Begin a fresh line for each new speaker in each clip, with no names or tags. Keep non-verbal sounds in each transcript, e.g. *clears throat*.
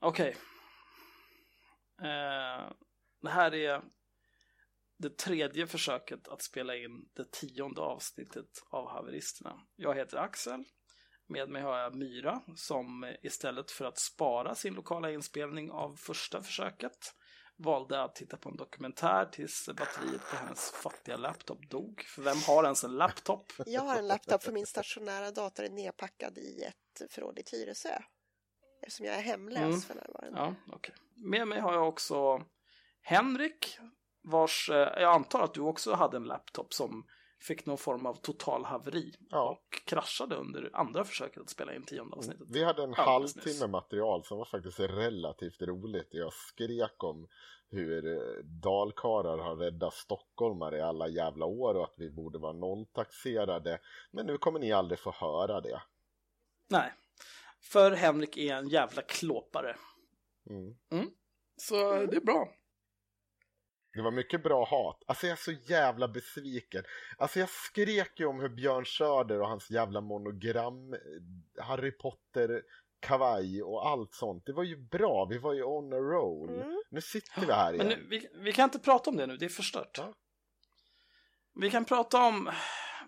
Okej. Eh, det här är det tredje försöket att spela in det tionde avsnittet av Haveristerna. Jag heter Axel. Med mig har jag Myra som istället för att spara sin lokala inspelning av första försöket valde att titta på en dokumentär tills batteriet på hennes fattiga laptop dog. För vem har ens en laptop?
Jag har en laptop för min stationära dator är nedpackad i ett förråd i Tyresö. Eftersom jag är hemlös mm. för närvarande.
Ja, okay. Med mig har jag också Henrik, vars, eh, jag antar att du också hade en laptop som fick någon form av total haveri ja. och kraschade under andra försöket att spela in tionde avsnittet.
Vi hade en halvtimme material som var faktiskt relativt roligt. Jag skrek om hur eh, dalkarar har räddat stockholmare i alla jävla år och att vi borde vara nolltaxerade. Men nu kommer ni aldrig få höra det.
Nej, för Henrik är en jävla klåpare. Mm. Mm. Så det är bra.
Det var mycket bra hat. Alltså jag är så jävla besviken. Alltså jag skrek ju om hur Björn Söder och hans jävla monogram, eh, Harry Potter kavaj och allt sånt. Det var ju bra, vi var ju on a roll. Mm. Nu sitter vi här igen.
Men nu, vi, vi, kan inte prata om det nu, det är förstört. Ja. Vi kan prata om,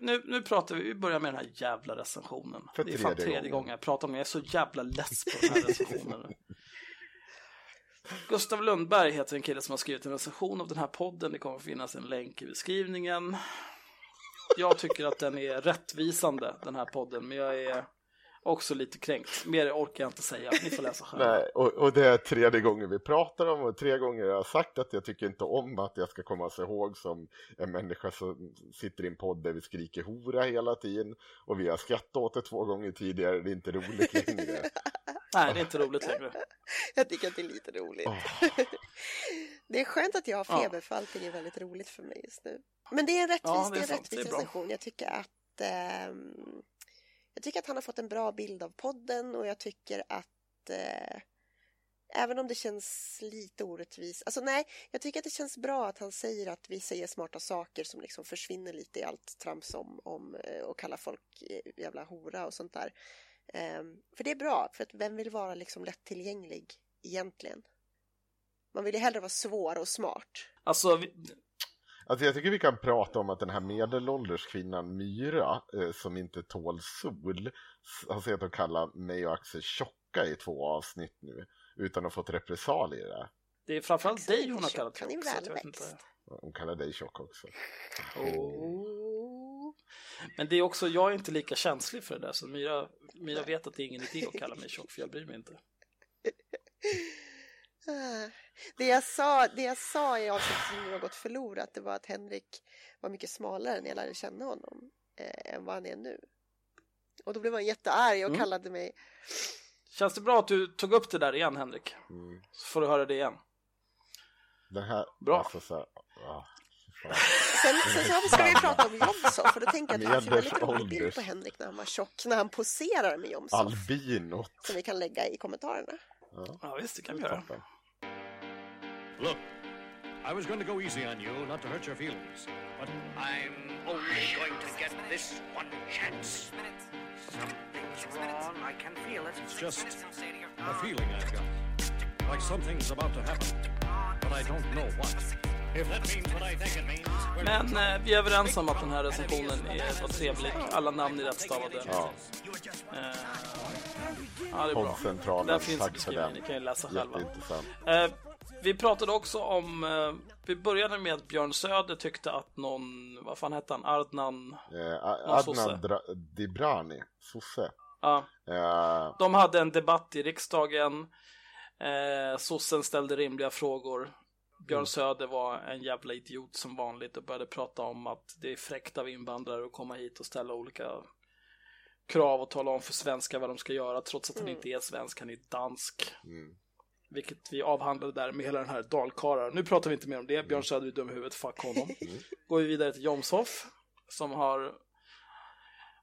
nu, nu pratar vi, vi börjar med den här jävla recensionen. För det är fan tredje gången. gången jag pratar om det, jag är så jävla less på den här *laughs* recensionen. Gustav Lundberg heter en kille som har skrivit en recension av den här podden. Det kommer att finnas en länk i beskrivningen. Jag tycker att den är rättvisande, den här podden, men jag är också lite kränkt. Mer orkar jag inte säga, ni får läsa själva.
Nej, och, och, det är tredje gången vi pratar om och tre gånger jag har sagt att jag tycker inte om att jag ska komma sig ihåg som en människa som sitter i en podd där vi skriker hora hela tiden och vi har skrattat åt det två gånger tidigare, det är inte roligt längre. *laughs*
Nej, det är inte roligt längre. *laughs*
Jag tycker att det är lite roligt. Oh. *laughs* Det är skönt att jag har feber, för allting är väldigt roligt för mig just nu. Men det är en rättvis, ja, det är, det är en rättvis recension. Jag tycker att eh, jag tycker att han har fått en bra bild av podden och jag tycker att eh, även om det känns lite orättvist, alltså nej, jag tycker att det känns bra att han säger att vi säger smarta saker som liksom försvinner lite i allt trams om, om eh, och kallar folk eh, jävla hora och sånt där. Eh, för det är bra, för att vem vill vara liksom lättillgänglig egentligen? Man vill ju hellre vara svår och smart.
Alltså, vi...
Alltså jag tycker vi kan prata om att den här medelålders kvinnan Myra eh, som inte tål sol har sett att kalla mig och Axel tjocka i två avsnitt nu utan att fått repressalier där.
Det är framförallt Axel dig hon har kallat
tjock.
Hon kallar dig tjock också.
Oh. Men det är också, jag är inte lika känslig för det där så Myra, Myra vet att det är ingen idé att kalla mig tjock för jag bryr mig inte.
Det jag sa, det jag sa i avsnittet som nu har gått förlorat det var att Henrik var mycket smalare när jag lärde känna honom eh, än vad han är nu. Och då blev han jättearg och mm. kallade mig
Känns det bra att du tog upp det där igen Henrik? Mm. Så får du höra det igen.
Det här,
bra.
Alltså, så här,
sen, sen så ska vi prata om Jomshof för då tänker jag att det finns en väldigt rolig bild på Henrik när han var tjock när han poserar med Jomshof.
Albinot.
Som vi kan lägga i kommentarerna.
Ja, ja visst det kan vi göra.
Look, I was going to go easy on you, not to hurt your feelings. But I'm only going to get this one chance. Something's wrong. I can feel it. It's just a feeling I've got. Like something's about to happen. But I don't know what.
Men eh, vi är överens om att den här recensionen är så trevlig. Alla namn är rättstavade. Ja. Eh, ja, det är bra. Där finns beskriven, ni kan ju läsa själva. Eh, vi pratade också om, eh, vi började med att Björn Söder tyckte att någon, vad fan hette han, Adnan?
Eh, Adnan Dibrani, sosse.
Ja. Eh. De hade en debatt i riksdagen. Eh, sossen ställde rimliga frågor. Björn mm. Söder var en jävla idiot som vanligt och började prata om att det är fräckt av invandrare att komma hit och ställa olika krav och tala om för svenskar vad de ska göra trots att han mm. inte är svensk, han är dansk. Mm. Vilket vi avhandlade där med hela den här dalkarlar. Nu pratar vi inte mer om det. Björn Söder är dum i huvudet, fuck honom. *laughs* Mm. Går vi vidare till Jomshof som har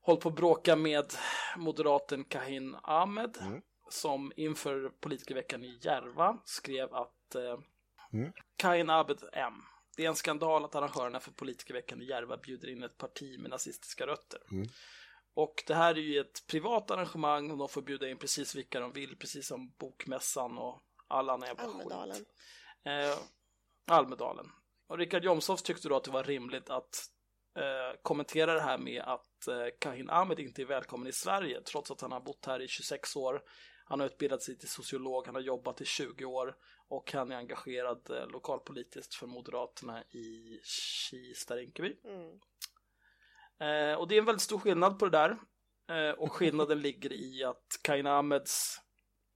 hållit på att bråka med moderaten Kahin Ahmed mm. som inför politikerveckan i Järva skrev att eh, mm. Kahin Ahmed M. Det är en skandal att arrangörerna för politikerveckan i Järva bjuder in ett parti med nazistiska rötter. Mm. Och det här är ju ett privat arrangemang och de får bjuda in precis vilka de vill, precis som Bokmässan och alla andra jävla
Almedalen.
skit. Eh, Almedalen. Och Richard Jomshof tyckte då att det var rimligt att eh, kommentera det här med att eh, Kahin Ahmed inte är välkommen i Sverige trots att han har bott här i 26 år. Han har utbildat sig till sociolog, han har jobbat i 20 år och han är engagerad eh, lokalpolitiskt för Moderaterna i Kista-Rinkeby.
Mm.
Eh, och det är en väldigt stor skillnad på det där. Eh, och skillnaden *laughs* ligger i att Kain Ahmeds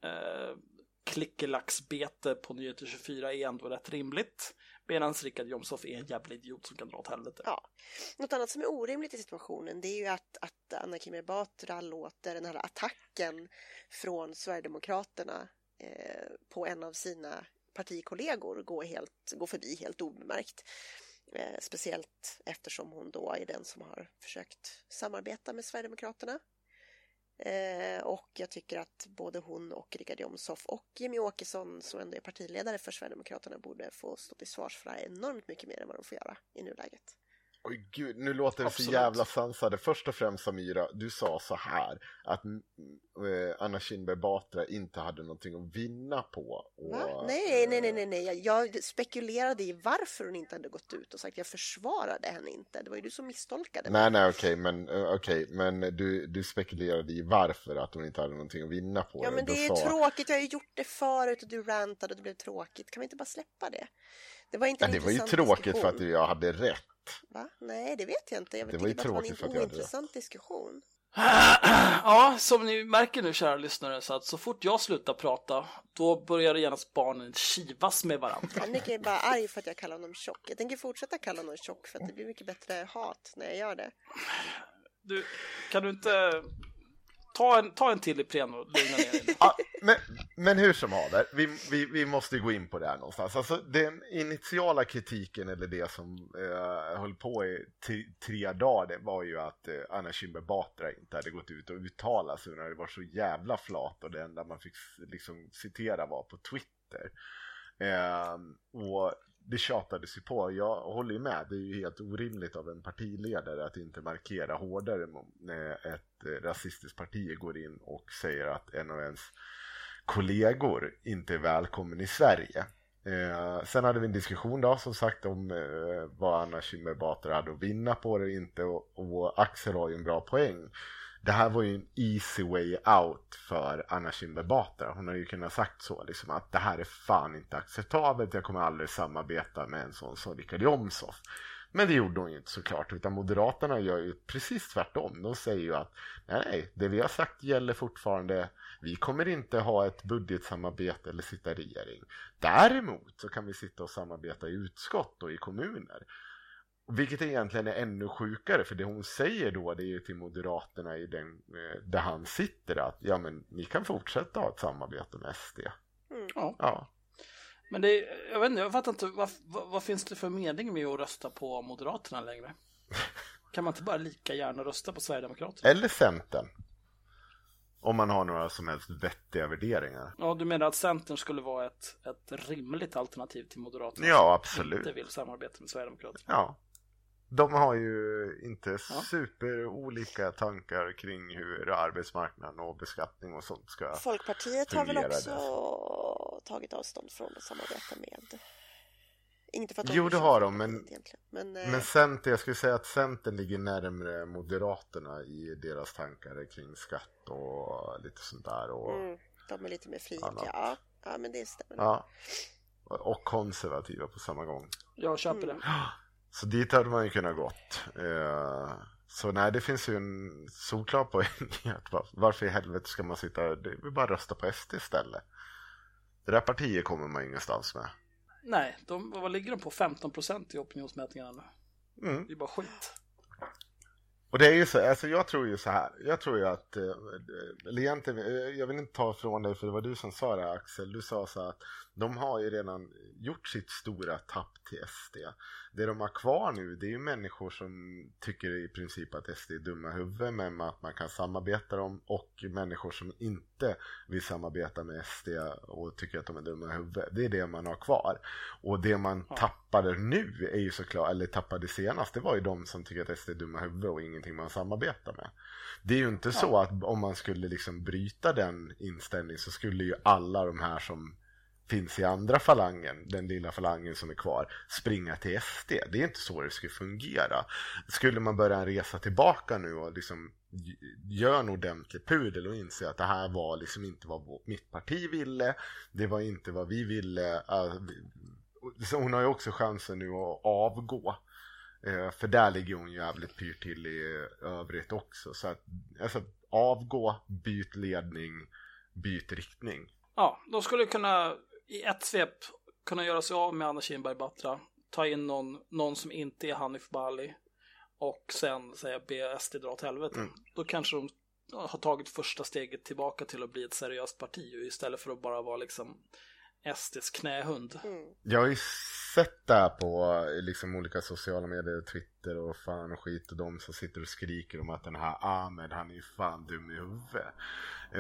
eh, klickelaxbete på Nyheter 24 är ändå rätt rimligt. Medan Richard Jomshof är en jävla idiot som kan dra åt helvete.
Ja. Något annat som är orimligt i situationen det är ju att, att Anna Kinberg Batra låter den här attacken från Sverigedemokraterna eh, på en av sina partikollegor gå, helt, gå förbi helt obemärkt. Eh, speciellt eftersom hon då är den som har försökt samarbeta med Sverigedemokraterna. Eh, och jag tycker att både hon och Richard Jomshof och Jimmy Åkesson som ändå är partiledare för Sverigedemokraterna borde få stå till svars för det här enormt mycket mer än vad de får göra i nuläget.
Oj gud, nu låter det
Absolut.
så jävla sansade. Först och främst Samira, du sa så här att mm, eh, Anna Kinberg Batra inte hade någonting att vinna på. Och,
Va? Nej, nej, nej, nej, nej. Jag spekulerade i varför hon inte hade gått ut och sagt jag försvarade henne inte. Det var ju du som misstolkade mig.
Nej, nej, okej, men, eh, okej, men du, du spekulerade i varför att hon inte hade någonting att vinna på
Ja, men det är
sa-
tråkigt. Jag har ju gjort det förut och du rantade och det blev tråkigt. Kan vi inte bara släppa det? Det var inte
Ja,
en
det var ju tråkigt
diskussion.
för att jag hade rätt.
Va? Nej, det vet jag inte. Jag
Det var ju tråkigt för
en
att jag hade
ointressant diskussion. *clears throat*
Ja, som ni märker nu kära lyssnare så att så fort jag slutar prata då börjar genast barnen kivas med varandra. *laughs*
Annika är bara arg för att jag kallar honom tjock. Jag tänker fortsätta kalla honom tjock för att det blir mycket bättre hat när jag gör det.
Du, kan du inte ta en, ta en till Ipren och lugna ner dig lite? *laughs*
Ja, men, men hur som haver, vi, vi, vi måste gå in på det här någonstans. Alltså den initiala kritiken eller det som eh, höll på i tre dagar det var ju att eh, Anna Kinberg Batra inte hade gått ut och uttalat sig när det var så jävla flat och det enda man fick liksom citera var på Twitter. Eh, och det tjatades ju på. Jag håller ju med. Det är ju helt orimligt av en partiledare att inte markera hårdare mot eh, ett rasistiskt parti går in och säger att en av ens kollegor inte är välkommen i Sverige. Eh, sen hade vi en diskussion då som sagt om eh, vad Anna Kinberg Batra hade att vinna på det och inte och, och Axel har ju en bra poäng. Det här var ju en easy way out för Anna Kinberg Batra. Hon har ju kunnat sagt så liksom att det här är fan inte acceptabelt. Jag kommer aldrig samarbeta med en sån som Richard Jomshof. Men det gjorde hon ju inte såklart, utan Moderaterna gör ju precis tvärtom. De säger ju att nej, det vi har sagt gäller fortfarande. Vi kommer inte ha ett budgetsamarbete eller sitta i regering. Däremot så kan vi sitta och samarbeta i utskott och i kommuner. Vilket egentligen är ännu sjukare, för det hon säger då det är ju till Moderaterna i den, eh, där han sitter att ja men ni kan fortsätta ha ett samarbete med SD.
Mm.
Ja. Men det är, jag vet inte, jag fattar inte, vad, vad, vad finns det för mening med att rösta på Moderaterna längre? Kan man inte bara lika gärna rösta på Sverigedemokraterna?
Eller Centern. Om man har några som helst vettiga värderingar.
Ja, du menar att Centern skulle vara ett, ett rimligt alternativ till Moderaterna?
Ja,
som
absolut.
Inte vill samarbeta med Sverigedemokraterna?
Ja. De har ju inte
Ja.
super olika tankar kring hur arbetsmarknaden och beskattning och sånt ska...
Folkpartiet har väl också tagit avstånd från att samarbeta med. Inte för att de
Jo, det har de, men-.
Men, eh,
Men Centern, jag skulle säga att Centern ligger närmare Moderaterna i deras tankar kring skatt och lite sånt där. Och,
mm, de är lite mer frihet,
Annat.
ja. Ja, men det stämmer.
ja, och konservativa på samma gång.
Jag köper
Mm.
det.
Så dit hade man ju kunnat gått. Eh, Så nej, det finns ju en solklar poäng i att var- varför i helvete ska man sitta, det är bara rösta på SD istället. Det där partiet kommer man ingenstans med.
Nej, de, vad ligger de på? 15 procent i opinionsmätningarna nu?
Mm.
Det är bara skit.
Och det är ju så, alltså jag tror ju så här, jag tror ju att, eh, eller egentligen, eh, jag vill inte ta ifrån dig för det var du som sa det Axel, du sa så att de har ju redan gjort sitt stora tapp till SD. Det de har kvar nu det är ju människor som tycker i princip att SD är dumma i huvudet men att man kan samarbeta dem och människor som inte vill samarbeta med SD och tycker att de är dumma i huvudet. Det är det man har kvar. Och det man
Ja.
tappade nu är ju såklart, eller tappade senast, det var ju de som tycker att SD är dumma i huvudet och ingenting man samarbetar med. Det är ju inte ja. så att om man skulle liksom bryta den inställningen så skulle ju alla de här som finns i andra falangen, den lilla falangen som är kvar, springa till SD. Det är inte så det skulle fungera. Skulle man börja en resa tillbaka nu och liksom gör en ordentlig pudel och inse att det här var liksom inte vad mitt parti ville, det var inte vad vi ville. Äh, så hon har ju också chansen nu att avgå. Äh, för där ligger hon jävligt pyrt till i övrigt också. Så att, alltså, avgå, byt ledning, byt riktning.
Ja, de skulle kunna i ett svep kunna göra sig av med Anna Kinberg Batra, ta in någon, någon som inte är Hanif Bali och sen säga be SD dra åt helvete. Mm. Då kanske de har tagit första steget tillbaka till att bli ett seriöst parti istället för att bara vara liksom SDs knähund. Mm.
Jag ju sett det här på eh, liksom olika sociala medier, Twitter och fan och skit och de som sitter och skriker om att den här Ahmed han är ju fan dum i huvudet.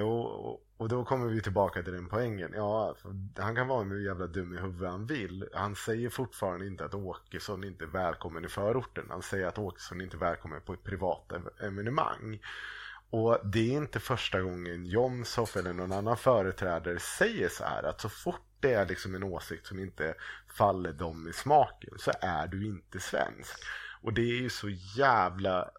Och, och då kommer vi tillbaka till den poängen. Ja, han kan vara hur jävla dum i huvudet han vill. Han säger fortfarande inte att Åkesson inte är välkommen i förorten. Han säger att Åkesson inte är välkommen på ett privat evenemang. Och det är inte första gången Jomshof eller någon annan företrädare säger så här att så fort det är liksom en åsikt som inte faller dem i smaken så är du inte svensk. Och det är ju så jävla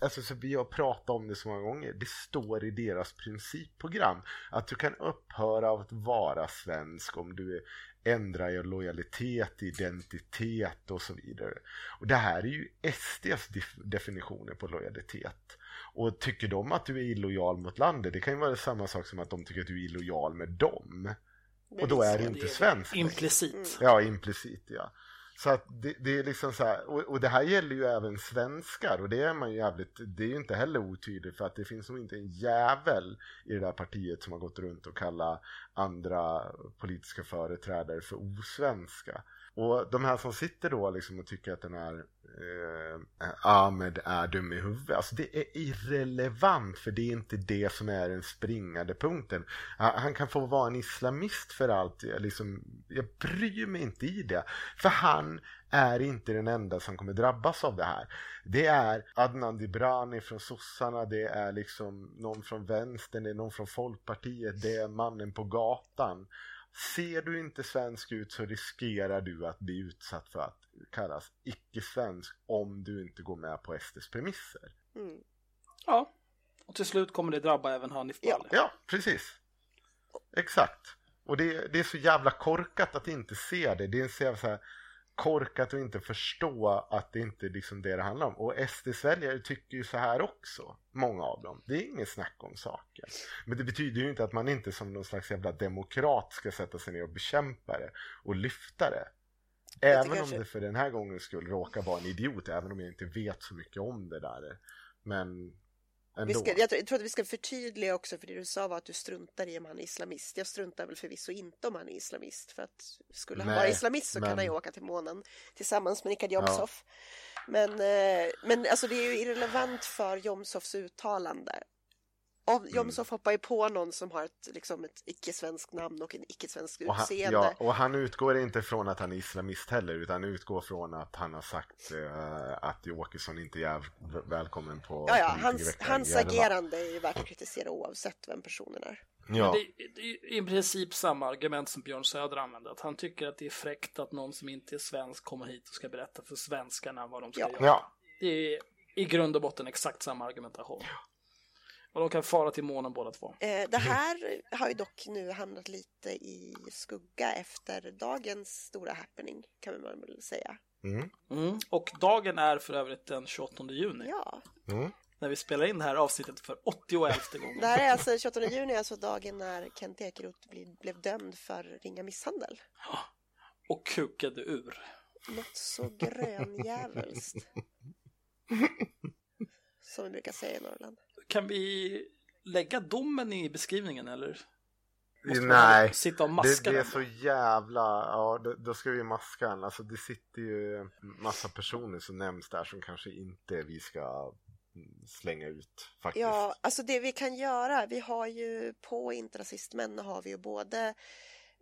Alltså så vi har pratat om det så många gånger. Det står i deras principprogram att du kan upphöra att vara svensk om du ändrar er lojalitet, identitet och så vidare. Och det här är ju SDs definitioner på lojalitet. Och tycker de att du är illojal mot landet, det kan ju vara samma sak som att de tycker att du är illojal med dem. Och då är det inte svensk.
Implicit.
Ja, implicit ja. Så att det, det, är liksom så här, och, och, det här gäller ju även svenskar och det är man ju jävligt, det är ju inte heller otydligt för att det finns nog inte en jävel i det där partiet som har gått runt och kallat andra politiska företrädare för osvenska. Och de här som sitter då liksom och tycker att den här eh, Ahmed är dum i huvudet, alltså det är irrelevant för det är inte det som är den springande punkten. Han kan få vara en islamist för allt, jag, liksom, jag bryr mig inte i det. För han är inte den enda som kommer drabbas av det här. Det är Adnan Dibrani från sossarna, det är liksom någon från vänstern, det är någon från Folkpartiet, det är mannen på gatan. Ser du inte svensk ut så riskerar du att bli utsatt för att kallas icke-svensk om du inte går med på SDs premisser. Mm.
Ja, och till slut kommer det drabba även Hanif
Bali. Ja, ja, precis. Exakt. Och det, det, är så jävla korkat att inte se det. Det är så jävla korkat att inte förstå att det inte är liksom det det handlar om. Och SD-väljare tycker ju så här också, många av dem. Det är inget snack om saken. Men det betyder ju inte att man inte som någon slags jävla demokrat ska sätta sig ner och bekämpa det och lyfta det. Även om kanske... det för den här gången skulle råka vara en idiot, även om jag inte vet så mycket om det där. Men
vi ska, jag, tror, jag tror att vi ska förtydliga också för det du sa var att du struntar i om han är islamist. Jag struntar väl förvisso inte om han är islamist för att skulle han Nej, vara islamist så men... kan han ju åka till månen tillsammans med Richard Jomshof. Ja. Men, eh, men alltså det är ju irrelevant för Jomshofs uttalande om mm. Jomshof hoppar ju på någon som har ett, liksom ett icke-svenskt namn och en icke-svensk utseende.
ja, och han utgår inte från att han är islamist heller utan utgår från att han har sagt uh, att Åkesson inte är välkommen på
Ja, ja hans, hans agerande är ju värt att kritisera oavsett vem personen är.
Ja. Det, det, är i princip samma argument som Björn Söder använder. Att han tycker att det är fräckt att någon som inte är svensk kommer hit och ska berätta för svenskarna vad de ska
ja.
göra.
Ja.
Det är i grund och botten exakt samma argumentation. Och de kan fara till månen båda två.
Eh, det här har ju dock nu hamnat lite i skugga efter dagens stora happening kan man väl säga.
Mm.
Mm. Och dagen är för övrigt den 28 juni.
Ja.
Mm.
När vi spelar in det här avsnittet för 81 gången.
Det här är alltså 28 juni, alltså dagen när Kent Ekeroth blev dömd för ringa misshandel.
Och kukade ur.
Något så grönjävulskt. *laughs* Som vi brukar säga i Norrland
kan vi lägga domen i beskrivningen eller?
Nej,
sitta och maska
det, det är så jävla, ja då, då, ska vi maska den. Alltså det sitter ju massa personer som nämns där som kanske inte vi ska slänga ut faktiskt.
Ja, alltså det vi kan göra, vi har ju på Intrasistmän har vi ju både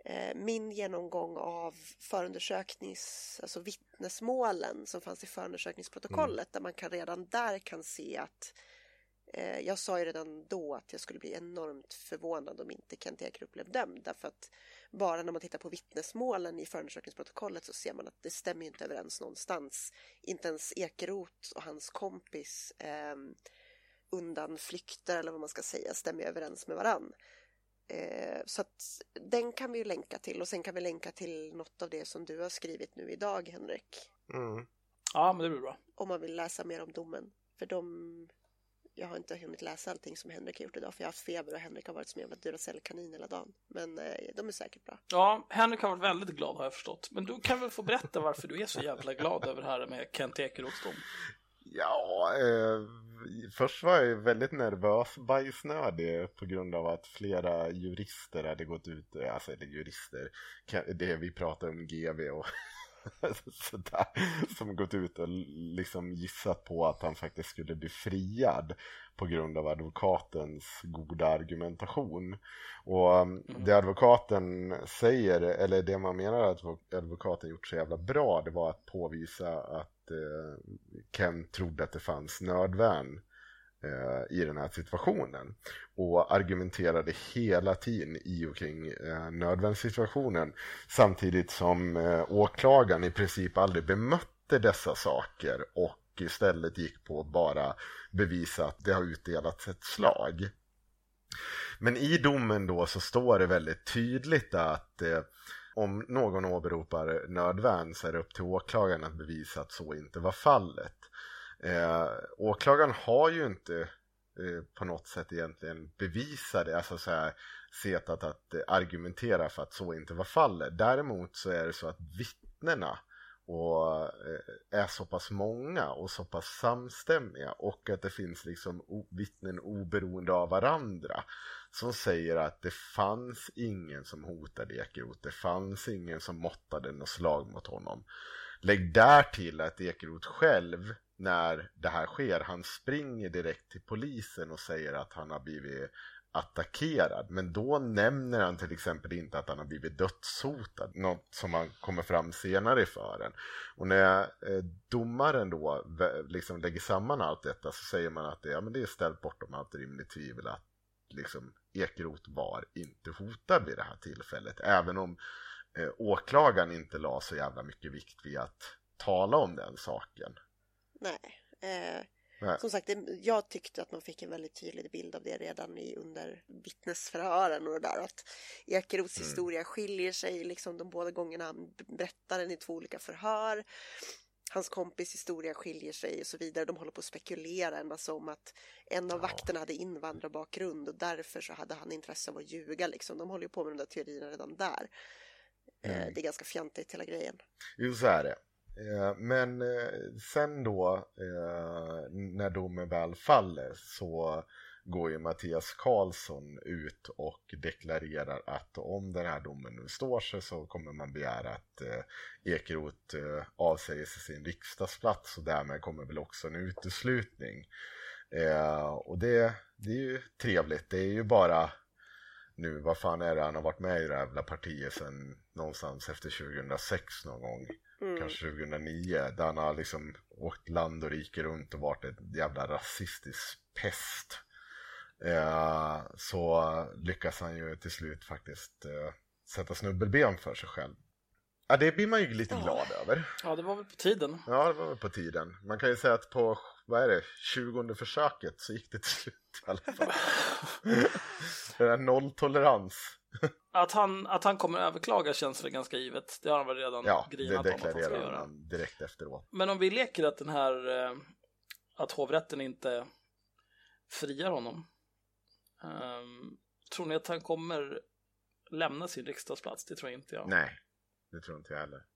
eh, min genomgång av förundersöknings, alltså vittnesmålen som fanns i förundersökningsprotokollet mm. där man kan redan där kan se att eh, jag sa ju redan då att jag skulle bli enormt förvånad om inte Kent Ekeroth blev dömd därför att bara när man tittar på vittnesmålen i förundersökningsprotokollet så ser man att det stämmer inte överens någonstans. Inte ens Ekeroth och hans kompis eh, undanflykter eller vad man ska säga stämmer överens med varann. Eh, så att den kan vi ju länka till och sen kan vi länka till något av det som du har skrivit nu idag Henrik.
Mm. Ja, men det blir bra.
Om man vill läsa mer om domen. För de jag har inte hunnit läsa allting som Henrik har gjort idag för jag har haft feber och Henrik har varit som en jävla Duracell-kanin hela dagen. Men eh, de är säkert bra.
Ja, Henrik har varit väldigt glad har jag förstått. Men du kan väl få berätta varför du är så jävla glad över det här med Kent Ekeroths dom?
Ja, eh, först var jag väldigt nervös, bajsnödig på grund av att flera jurister hade gått ut, alltså eller jurister, det vi pratar om GV och *laughs* sådär, som gått ut och liksom gissat på att han faktiskt skulle bli friad på grund av advokatens goda argumentation. Och um, mm. det advokaten säger, eller det man menar att advokaten gjort så jävla bra, det var att påvisa att eh, Ken trodde att det fanns nödvärn Eh, i den här situationen och argumenterade hela tiden i och kring eh, nödvärnssituationen samtidigt som eh, åklagaren i princip aldrig bemötte dessa saker och istället gick på att bara bevisa att det har utdelats ett slag. Men i domen då så står det väldigt tydligt att eh, om någon åberopar nödvärn så är det upp till åklagaren att bevisa att så inte var fallet. Eh, åklagaren har ju inte eh, på något sätt egentligen bevisat det, alltså så här, setat att eh, argumentera för att så inte var fallet. Däremot så är det så att vittnena och eh, är så pass många och så pass samstämmiga och att det finns liksom vittnen oberoende av varandra som säger att det fanns ingen som hotade Ekeroth, det fanns ingen som måttade något slag mot honom. Lägg där till att Ekeroth själv när det här sker, han springer direkt till polisen och säger att han har blivit attackerad. Men då nämner han till exempel inte att han har blivit dödshotad. Något som han kommer fram senare i fören. Och när eh, domaren då liksom lägger samman allt detta så säger man att det, ja, men det är ställt bortom allt rimligt tvivel att liksom, Ekeroth var inte hotad vid det här tillfället. Även om eh, åklagaren inte la så jävla mycket vikt vid att tala om den saken.
Nej. Eh, som sagt, det, jag tyckte att man fick en väldigt tydlig bild av det redan i, under vittnesförhören och det där att Ekeroths mm. historia skiljer sig liksom de båda gångerna han berättar den i två olika förhör. Hans kompis historia skiljer sig och så vidare. De håller på att spekulera en massa om att en av ja. vakterna hade invandrarbakgrund och därför så hade han intresse av att ljuga liksom. De håller ju på med de där teorierna redan där. Eh, mm. Det är ganska fjantigt hela grejen.
Jo, så är det. Eh, men eh, sen då eh, när domen väl faller så går ju Mattias Karlsson ut och deklarerar att om den här domen nu står sig så kommer man begära att Ekeroth avsäger sig sin riksdagsplats och därmed kommer väl också en uteslutning. Och det, det är ju trevligt, det är ju bara nu, vad fan är det han har varit med i det här jävla partiet sedan någonstans efter 2006 någon gång mm. kanske 2009, där han har liksom åkt land och rike runt och varit ett jävla rasistisk pest. Eh, så lyckas han ju till slut faktiskt eh, sätta snubbelben för sig själv. Ja, det blir man ju lite ja. glad över.
Ja, det var väl på tiden.
Ja, det var väl på tiden. Man kan ju säga att på, vad är det, 20 försöket så gick det till slut i alla fall. *laughs* det är nolltolerans. *laughs*
Att han, att han kommer överklaga känns väl ganska givet. Det har han väl redan
ja, grinat om att han ska göra. Han direkt efteråt.
Men om vi leker att den här eh, att hovrätten inte friar honom. Um, tror ni att han kommer lämna sin riksdagsplats? Det tror jag inte jag.
Nej, det tror inte jag heller.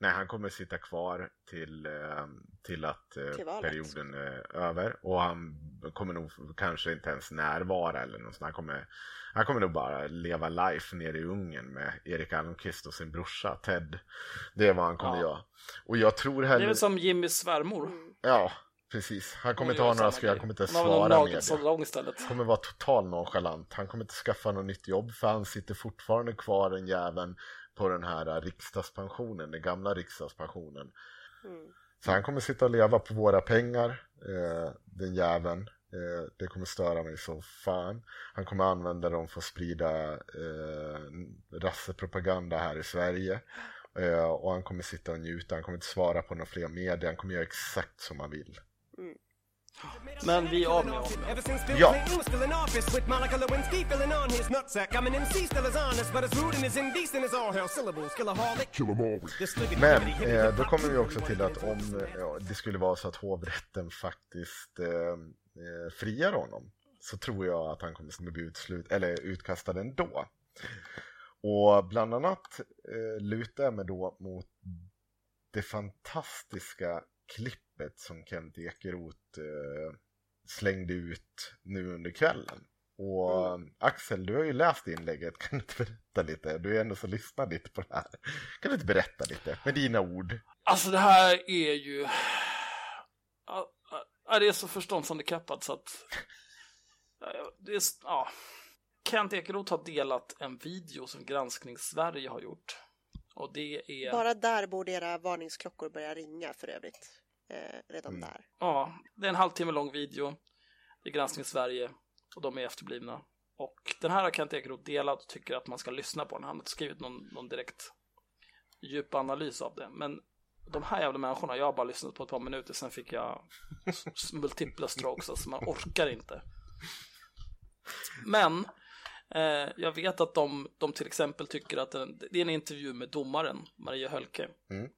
Nej, han kommer sitta kvar till, eh, till att eh, till perioden är över. Och han kommer nog kanske inte ens närvara eller något sånt. Han kommer, han kommer nog bara leva life nere i Ungern med Erik Almqvist och sin brorsa Ted. Det är vad han kommer ja. göra. Och jag tror heller...
Det är väl som Jimmys svärmor.
Ja, Precis, han kommer inte ha några skrev, han kommer inte svara med
det.
Han kommer vara total nonchalant. Han kommer inte skaffa något nytt jobb för han sitter fortfarande kvar den jäveln på den här riksdagspensionen, den gamla riksdagspensionen. Mm. Så han kommer sitta och leva på våra pengar, eh, den jäveln. Eh, det kommer störa mig så fan. Han kommer använda dem för att sprida eh, rassepropaganda här i Sverige. Eh, och han kommer sitta och njuta, han kommer inte svara på några fler medier, han kommer göra exakt som han vill. Mm.
Men vi är av med honom.
Ja. Men eh, då kommer vi också till att om ja, det skulle vara så att hovrätten faktiskt eh, eh friar honom så tror jag att han kommer bli utslut, eller utkastad ändå. Och bland annat eh, lutar jag mig då mot det fantastiska klippet som Kent Ekeroth eh, slängde ut nu under kvällen. Och mm. Axel, du har ju läst inlägget, kan du inte berätta lite? Du är ändå så lyssnad lite på det här. Kan du inte berätta lite med dina ord?
Alltså det här är ju... Ja, det är så förståndshandikappat så att... Det är... Ja. Kent Ekeroth har delat en video som Granskning Sverige har gjort. Och det är...
Bara där borde era varningsklockor börja ringa för övrigt. Eh, redan mm. där.
Ja, det är en halvtimme lång video. Det är Granskning Sverige och de är efterblivna. Och den här har Kent Ekeroth delat och tycker att man ska lyssna på den. Han har inte skrivit någon, någon direkt djup analys av det. Men de här jävla människorna, jag har bara lyssnat på ett par minuter, sen fick jag multipla strokes, alltså man orkar inte. Men jag vet att de, de till exempel tycker att den, det är en intervju med domaren Maria Hölke. Mm.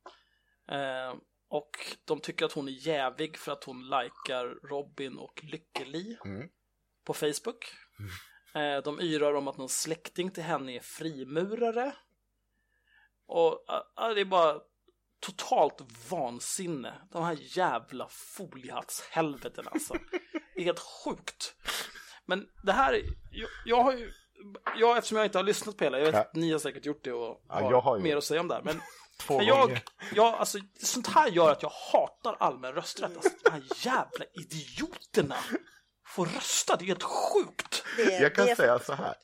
Eh, och de tycker att hon är jävig för att hon likar Robin och Lykkeli mm. på Facebook. Mm. Eh, de yrar om att någon släkting till henne är frimurare. Och det är bara totalt vansinne. De här jävla foliehattshelveten alltså. Det är helt sjukt. Men det här, jag, jag har ju ja, eftersom jag inte har lyssnat på hela, jag vet att ni har säkert gjort det och har, ja, har mer att säga om det här. Men *laughs* Två jag, jag, alltså, sånt här gör att jag hatar allmän rösträtt. Alltså, de här jävla idioterna får rösta, det är helt sjukt.
Det, jag kan säga så här.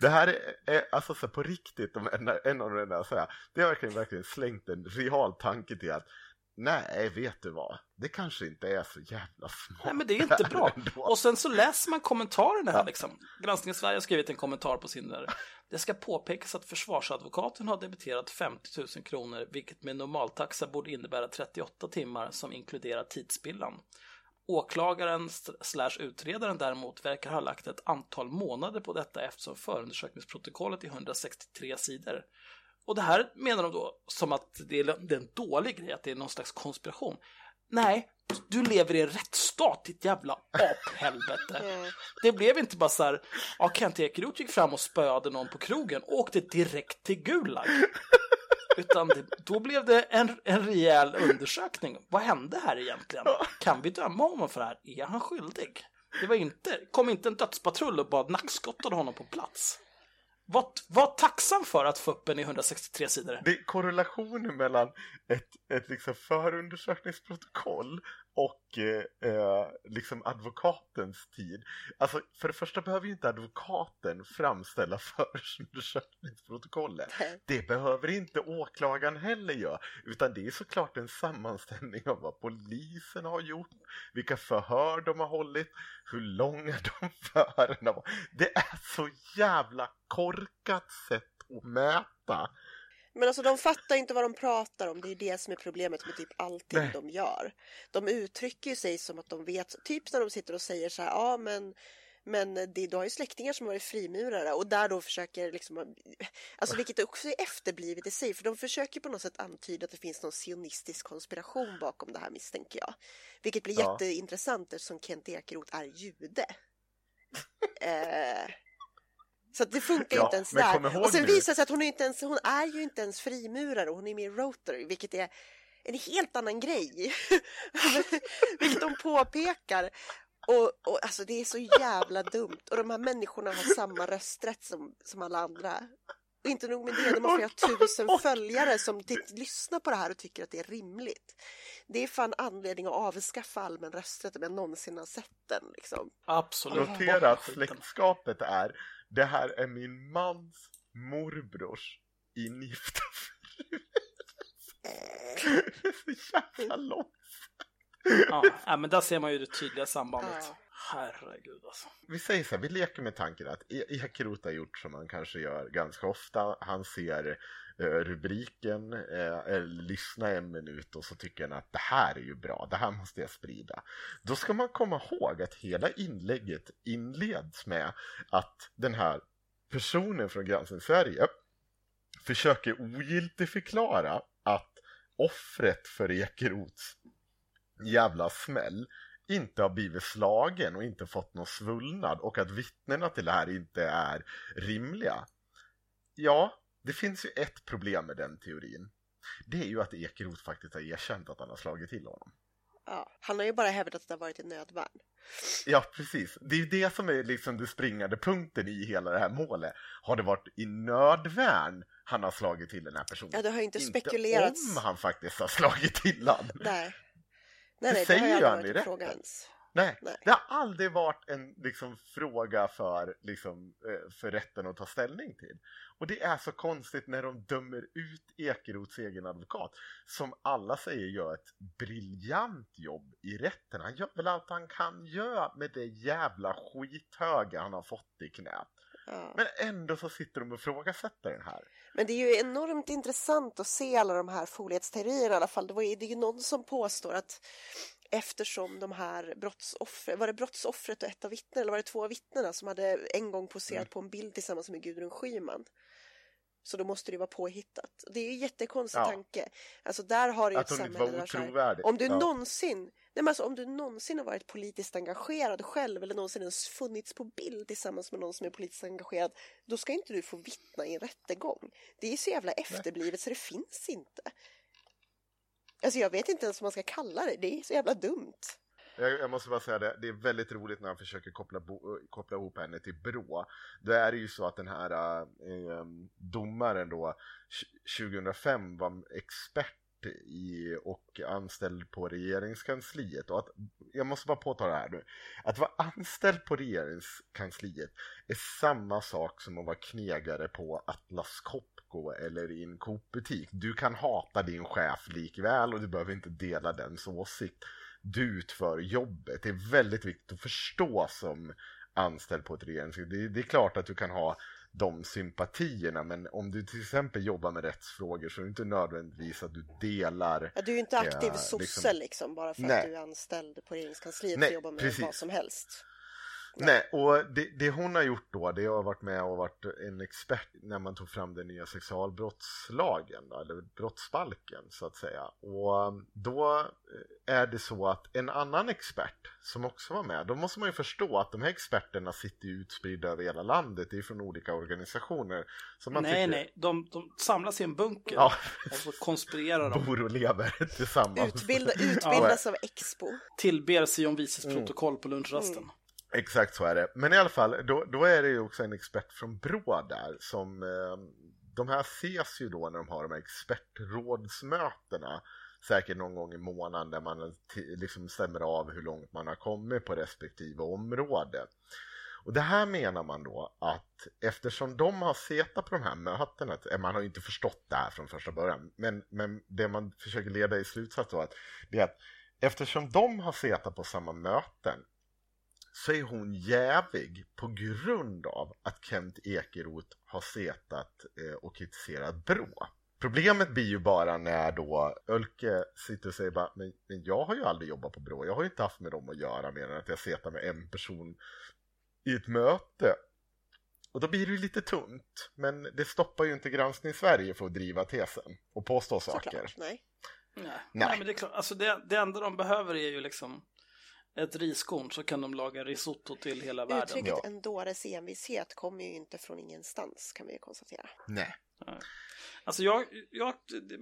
Det här är, är alltså så på riktigt, en, en av de där, så här, det har verkligen, verkligen slängt en real tanke till att Nej, vet du vad? Det kanske inte är så jävla smart.
Nej, men det är inte bra. *laughs* Och sen så läser man kommentarerna här liksom. Granskningen Sverige har skrivit en kommentar på sin där. Det ska påpekas att försvarsadvokaten har debiterat 50 000 kronor, vilket med normaltaxa borde innebära 38 timmar som inkluderar tidsspillan. Åklagaren slash utredaren däremot verkar ha lagt ett antal månader på detta eftersom förundersökningsprotokollet är 163 sidor. Och det här menar de då som att det är, en dålig grej, att det är någon slags konspiration. Nej, du lever i en rättsstat, ditt jävla aphelvete. *laughs* Mm. Det blev inte bara så här, ja, Kent Ekeroth gick fram och spöade någon på krogen och åkte direkt till Gulag. *laughs* Utan det, då blev det en, en rejäl undersökning. Vad hände här egentligen? Kan vi döma honom för det här? Är han skyldig? Det var inte, kom inte en dödspatrull och bara nackskottade honom på plats. Var, var tacksam för att få upp en i 163 sidor.
Det är korrelationen mellan ett, ett liksom förundersökningsprotokoll och eh, eh, liksom advokatens tid. Alltså för det första behöver ju inte advokaten framställa *laughs* förundersökningsprotokollet. Det behöver inte åklagaren heller göra. Utan det är såklart en sammanställning av vad polisen har gjort, vilka förhör de har hållit, hur långa *laughs* de förhören var. Det är så jävla korkat sätt att mäta.
Men alltså de fattar inte vad de pratar om. Det är det som är problemet med typ allting Nej. de gör. De uttrycker sig som att de vet, typ när de sitter och säger så här, ja men men det, du har ju släktingar som varit frimurare och där då försöker liksom, alltså vilket också är efterblivet i sig, för de försöker på något sätt antyda att det finns någon sionistisk konspiration bakom det här misstänker jag. Vilket blir ja. jätteintressant eftersom Kent Ekeroth är jude. *laughs* eh, så det funkar ja, inte ens där. Och sen visar det sig att hon är, inte ens, hon är ju inte ens frimurare, hon är med i Rotary, vilket är en helt annan grej. *laughs* vilket de påpekar. Och, och alltså det är så jävla dumt. Och de här människorna har samma rösträtt som, som alla andra. Och inte nog med det, de har flera tusen följare som lyssnar på det här och tycker att det är rimligt. Det är fan anledning att avskaffa allmän rösträtt om jag någonsin har sett den. Liksom.
Absolut.
Notera att släktskapet är, det här är min mans morbrors ingifta fru. *laughs* Det är så jävla långt.
Ja, men där ser man ju det tydliga sambandet. Ja. Herregud alltså.
Vi säger så här, vi leker med tanken att e- Ekeroth har gjort som man kanske gör ganska ofta. Han ser eh, rubriken, eh, eller lyssnar en minut och så tycker han att det här är ju bra, det här måste jag sprida. Då ska man komma ihåg att hela inlägget inleds med att den här personen från Granskning Sverige försöker ogiltigförklara att offret för Ekeroths jävla smäll inte har blivit slagen och inte fått någon svullnad och att vittnena till det här inte är rimliga. Ja, det finns ju ett problem med den teorin. Det är ju att Ekeroth faktiskt har erkänt att han har slagit till honom.
Ja, han har ju bara hävdat att det har varit ett nödvärn.
Ja, precis. Det är ju det som är liksom den springande punkten i hela det här målet. Har det varit i nödvärn han har slagit till den här personen?
Ja, det har ju inte, spekulerats.
Inte om han faktiskt har slagit till han.
Nej. Nej, nej, det, det har ju aldrig varit en fråga ens.
Nej, nej, det har aldrig varit en liksom, fråga för, liksom, eh, för rätten att ta ställning till. Och det är så konstigt när de dömer ut Ekerots egen advokat som alla säger gör ett briljant jobb i rätten. Han gör väl allt han kan göra med det jävla skithöga han har fått i knät. Ja. Men ändå så sitter de och ifrågasätter den här.
Men det är ju enormt intressant att se alla de här folieteorierna i alla fall. Det, var ju, det är ju någon som påstår att eftersom de här brottsoffren, var det brottsoffret och ett av vittnena eller var det två av vittnena som hade en gång poserat mm. på en bild tillsammans med Gudrun Schyman. Så då måste det vara påhittat. Det är en jättekonstig ja. tanke. Alltså där har du ju ett samhälle där så om du ja. någonsin Nej, men alltså, om du någonsin har varit politiskt engagerad själv eller någonsin ens funnits på bild tillsammans med någon som är politiskt engagerad, då ska inte du få vittna i en rättegång. Det är så jävla efterblivet så det finns inte. Alltså jag vet inte ens vad man ska kalla det, det är så jävla dumt.
Jag, jag, måste bara säga det, det är väldigt roligt när han försöker koppla, bo, eh, koppla ihop henne till Brå. Då är det ju så att den här äh, domaren då 2005 var expert i, och anställd på regeringskansliet. Och att, jag måste bara påtala det här nu. Att vara anställd på regeringskansliet är samma sak som att vara knegare på Atlas Copco eller i en Coop-butik. Du kan hata din chef likväl och du behöver inte dela dens åsikt. Du utför jobbet. Det är väldigt viktigt att förstå som anställd på ett regeringskansli. Det, det är klart att du kan ha de sympatierna. Men om du till exempel jobbar med rättsfrågor så är det inte nödvändigtvis att du delar.
Ja, du är ju inte aktiv eh, sosse liksom, liksom, bara för nej. att du är anställd på regeringskansliet nej, och jobbar med precis. vad som helst.
Nej, och det, det, hon har gjort då, det har varit med och varit en expert när man tog fram den nya sexualbrottslagen, då, eller brottsbalken så att säga. Och um, då eh, är det så att en annan expert som också var med, då måste man ju förstå att de här experterna sitter utspridda över hela landet, det är från olika organisationer.
Så man nej, tycker... nej, de, de samlas i en bunker ja. och så konspirerar de.
Bor och lever *laughs* tillsammans.
Utbilda, *laughs* utbildas ja. av Expo.
Tillber Sion Vises mm. protokoll på lunchrasten. Mm.
Exakt så är det. Men i alla fall, då, då är det ju också en expert från BRÅ där som eh, de här ses ju då när de har de här expertrådsmötena säkert någon gång i månaden där man liksom stämmer av hur långt man har kommit på respektive område. Och det här menar man då att eftersom de har setat på de här mötena, eh, man har ju inte förstått det här från första början, men, men det man försöker leda i slutsats då att det är att eftersom de har setat på samma möten så är hon jävig på grund av att Kent Ekeroth har setat eh, och kritiserat Brå. Problemet blir ju bara när då Ölke sitter och säger bara, men, men jag har ju aldrig jobbat på Brå, jag har ju inte haft med dem att göra mer än att jag setar med en person i ett möte. Och då blir det ju lite tunt, men det stoppar ju inte Granskning Sverige för att driva tesen och påstå saker.
Såklart, nej.
Nej. nej. men det är klart, alltså det, det enda de behöver är ju liksom ett riskorn så kan de laga risotto till hela världen.
Uttrycket ja. en dåres envishet kommer ju inte från ingenstans kan vi ju konstatera.
Nej.
Alltså jag, jag,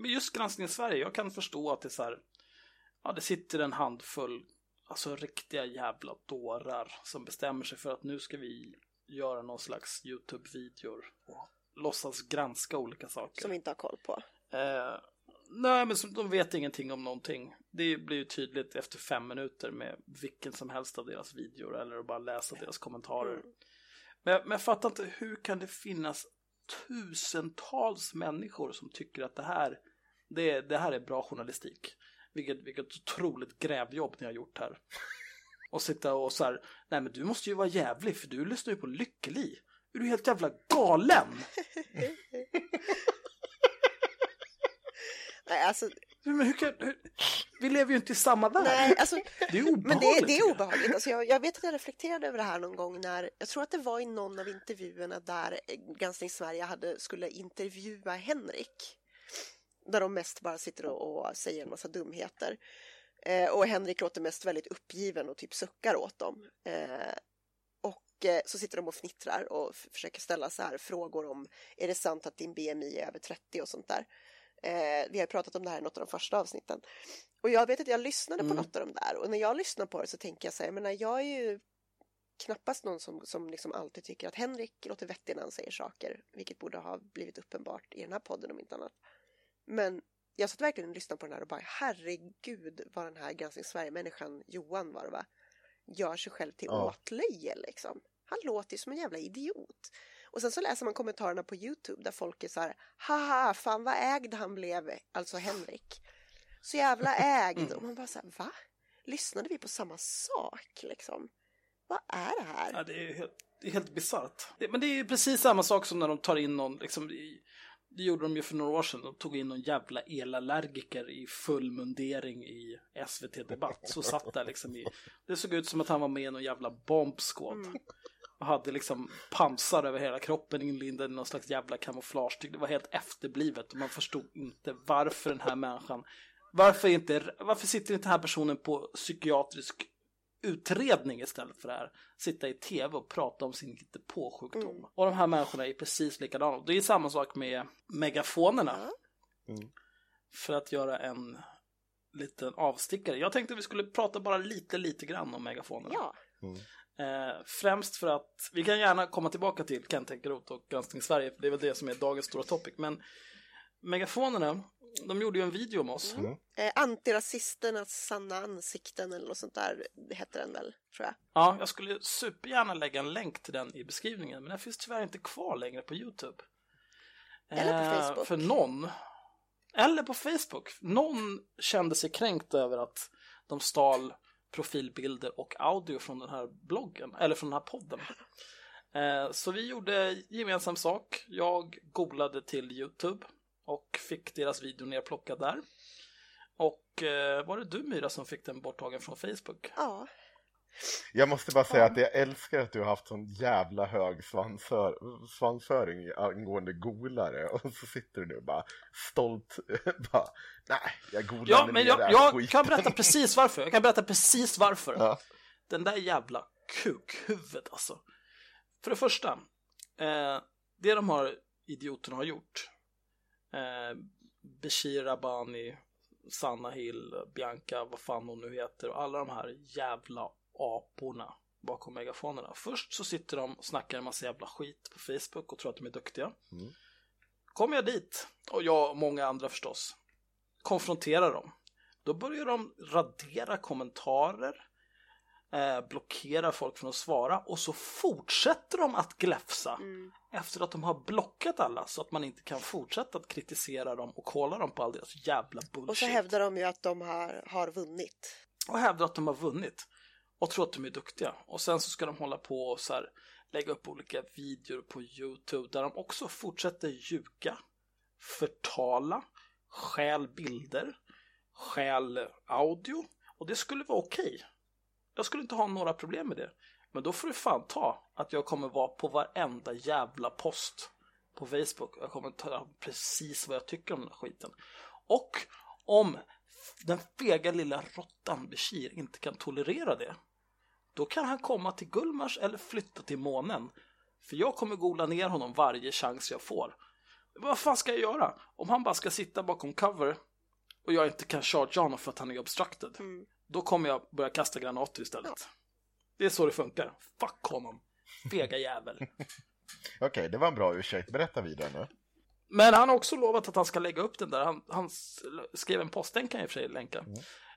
just granskning i Sverige, jag kan förstå att det är så här, ja det sitter en handfull, alltså riktiga jävla dårar som bestämmer sig för att nu ska vi göra någon slags YouTube-videor och låtsas granska olika saker.
Som vi inte har koll på.
Eh, nej, men de vet ingenting om någonting. Det blir ju tydligt efter fem minuter med vilken som helst av deras videor eller att bara läsa deras kommentarer. Mm. Men, men jag fattar inte, hur kan det finnas tusentals människor som tycker att det här, det, det här är bra journalistik? Vilket, vilket otroligt grävjobb ni har gjort här. *laughs* Och sitta och så här, nej men du måste ju vara jävlig för du lyssnar ju på Lykkeli. Är du helt jävla galen? *laughs*
nej alltså.
Men hur kan, hur, vi lever ju inte i samma värld.
Nej, alltså,
det är obehagligt.
Men det, det är obehagligt. Alltså jag, jag, vet att jag reflekterade över det här någon gång när, jag tror att det var i någon av intervjuerna där Granskning Sverige hade, skulle intervjua Henrik. Där de mest bara sitter och, och säger en massa dumheter. Eh, och Henrik låter mest väldigt uppgiven och typ suckar åt dem. Eh, och eh, så sitter de och fnittrar och försöker ställa så här frågor om är det sant att din BMI är över 30 och sånt där. Eh, vi har pratat om det här i något av de första avsnitten. Och jag vet att jag lyssnade mm. på något av dem där och när jag lyssnar på det så tänker jag så här, jag menar jag är ju knappast någon som, som liksom alltid tycker att Henrik låter vettig när han säger saker, vilket borde ha blivit uppenbart i den här podden om inte annat. Men jag satt verkligen och lyssnade på den här och bara herregud vad den här Granskning Sverige-människan, Johan var det va, gör sig själv till ja. åtlöje liksom. Han låter ju som en jävla idiot. Och sen så läser man kommentarerna på Youtube där folk är så här, haha, fan vad ägd han blev, alltså Henrik. Så jävla *laughs* ägd. Mm. Och man bara så här, va? Lyssnade vi på samma sak liksom? Vad är det här?
Ja, det är helt, det är helt bisarrt. Men det är ju precis samma sak som när de tar in någon, liksom, det gjorde de ju för några år sedan. De tog in någon jävla elallergiker i full mundering i SVT Debatt. Så satt där liksom i, det såg ut som att han var med i någon jävla bombskåd. Mm och hade liksom pansar över hela kroppen inlindad i någon slags jävla kamouflage. Det var helt efterblivet och man förstod inte varför den här människan, varför, inte, varför sitter inte den här personen på psykiatrisk utredning istället för det här. Sitta i tv och prata om sin påsjukdom. Mm. Och de här människorna är precis likadana. Det är samma sak med megafonerna. Mm. För att göra en liten avstickare. Jag tänkte vi skulle prata bara lite, lite grann om megafonerna.
Ja.
Mm. Eh, främst för att, vi kan gärna komma tillbaka till Kent Ekeroth och Granskning Sverige, för det är väl det som är dagens stora topic. Men megafonerna, de gjorde ju en video med oss.
Mm. Eh, antirasisternas sanna ansikten eller något sånt där hette den väl, tror jag.
Ja, jag skulle supergärna lägga en länk till den i beskrivningen, men den finns tyvärr inte kvar längre på YouTube.
Eller på eh, Facebook.
För någon, eller på Facebook, någon kände sig kränkt över att de stal profilbilder och audio från den här bloggen, eller från den här podden. *laughs* Eh, så vi gjorde gemensam sak. Jag googlade till Youtube och fick deras video nerplockad där. Och eh, var det du Myra som fick den borttagen från Facebook?
Ja.
Jag måste bara säga att jag älskar att du har haft sån jävla hög svansför, svansföring angående golare *laughs* och så sitter du nu bara stolt *laughs* bara, nej, jag golade
Ja, men jag, jag kan berätta precis varför. Jag kan berätta precis varför. Ja. Den där jävla kukhuvudet alltså. För det första, eh, det de har, idioterna har gjort, eh, Bashir Rabani, Sanna Hill, Bianca, vad fan hon nu heter och alla de här jävla aporna bakom megafonerna. Först så sitter de och snackar en massa jävla skit på Facebook och tror att de är duktiga. Mm. Kommer jag dit, och jag och många andra förstås, konfronterar dem. Då börjar de radera kommentarer, eh, blockera folk från att svara och så fortsätter de att gläfsa mm. efter att de har blockat alla så att man inte kan fortsätta att kritisera dem och kolla dem på all deras jävla bullshit.
Och så hävdar de ju att de har, har vunnit.
Och hävdar att de har vunnit och tror att de är duktiga. Och sen så ska de hålla på och så här, lägga upp olika videor på Youtube där de också fortsätter ljuga, förtala, stjäl bilder, stjäl audio. Och det skulle vara okej. Okay. Jag skulle inte ha några problem med det. Men då får du fan ta att jag kommer vara på varenda jävla post på Facebook. Jag kommer ta precis vad jag tycker om den här skiten. Och om den fega lilla råttan Bashir inte kan tolerera det då kan han komma till Gullmars eller flytta till månen. För jag kommer gola ner honom varje chans jag får. Vad fan ska jag göra? Om han bara ska sitta bakom cover och jag inte kan charge honom för att han är obstructed. Mm. Då kommer jag börja kasta granater istället. Ja. Det är så det funkar. Fuck honom. Fega jävel. *laughs*
Okej, okay, det var en bra ursäkt. Berätta vidare nu.
Men han har också lovat att han ska lägga upp den där. Han, han skrev en post, den kan jag i och för sig länka. Mm.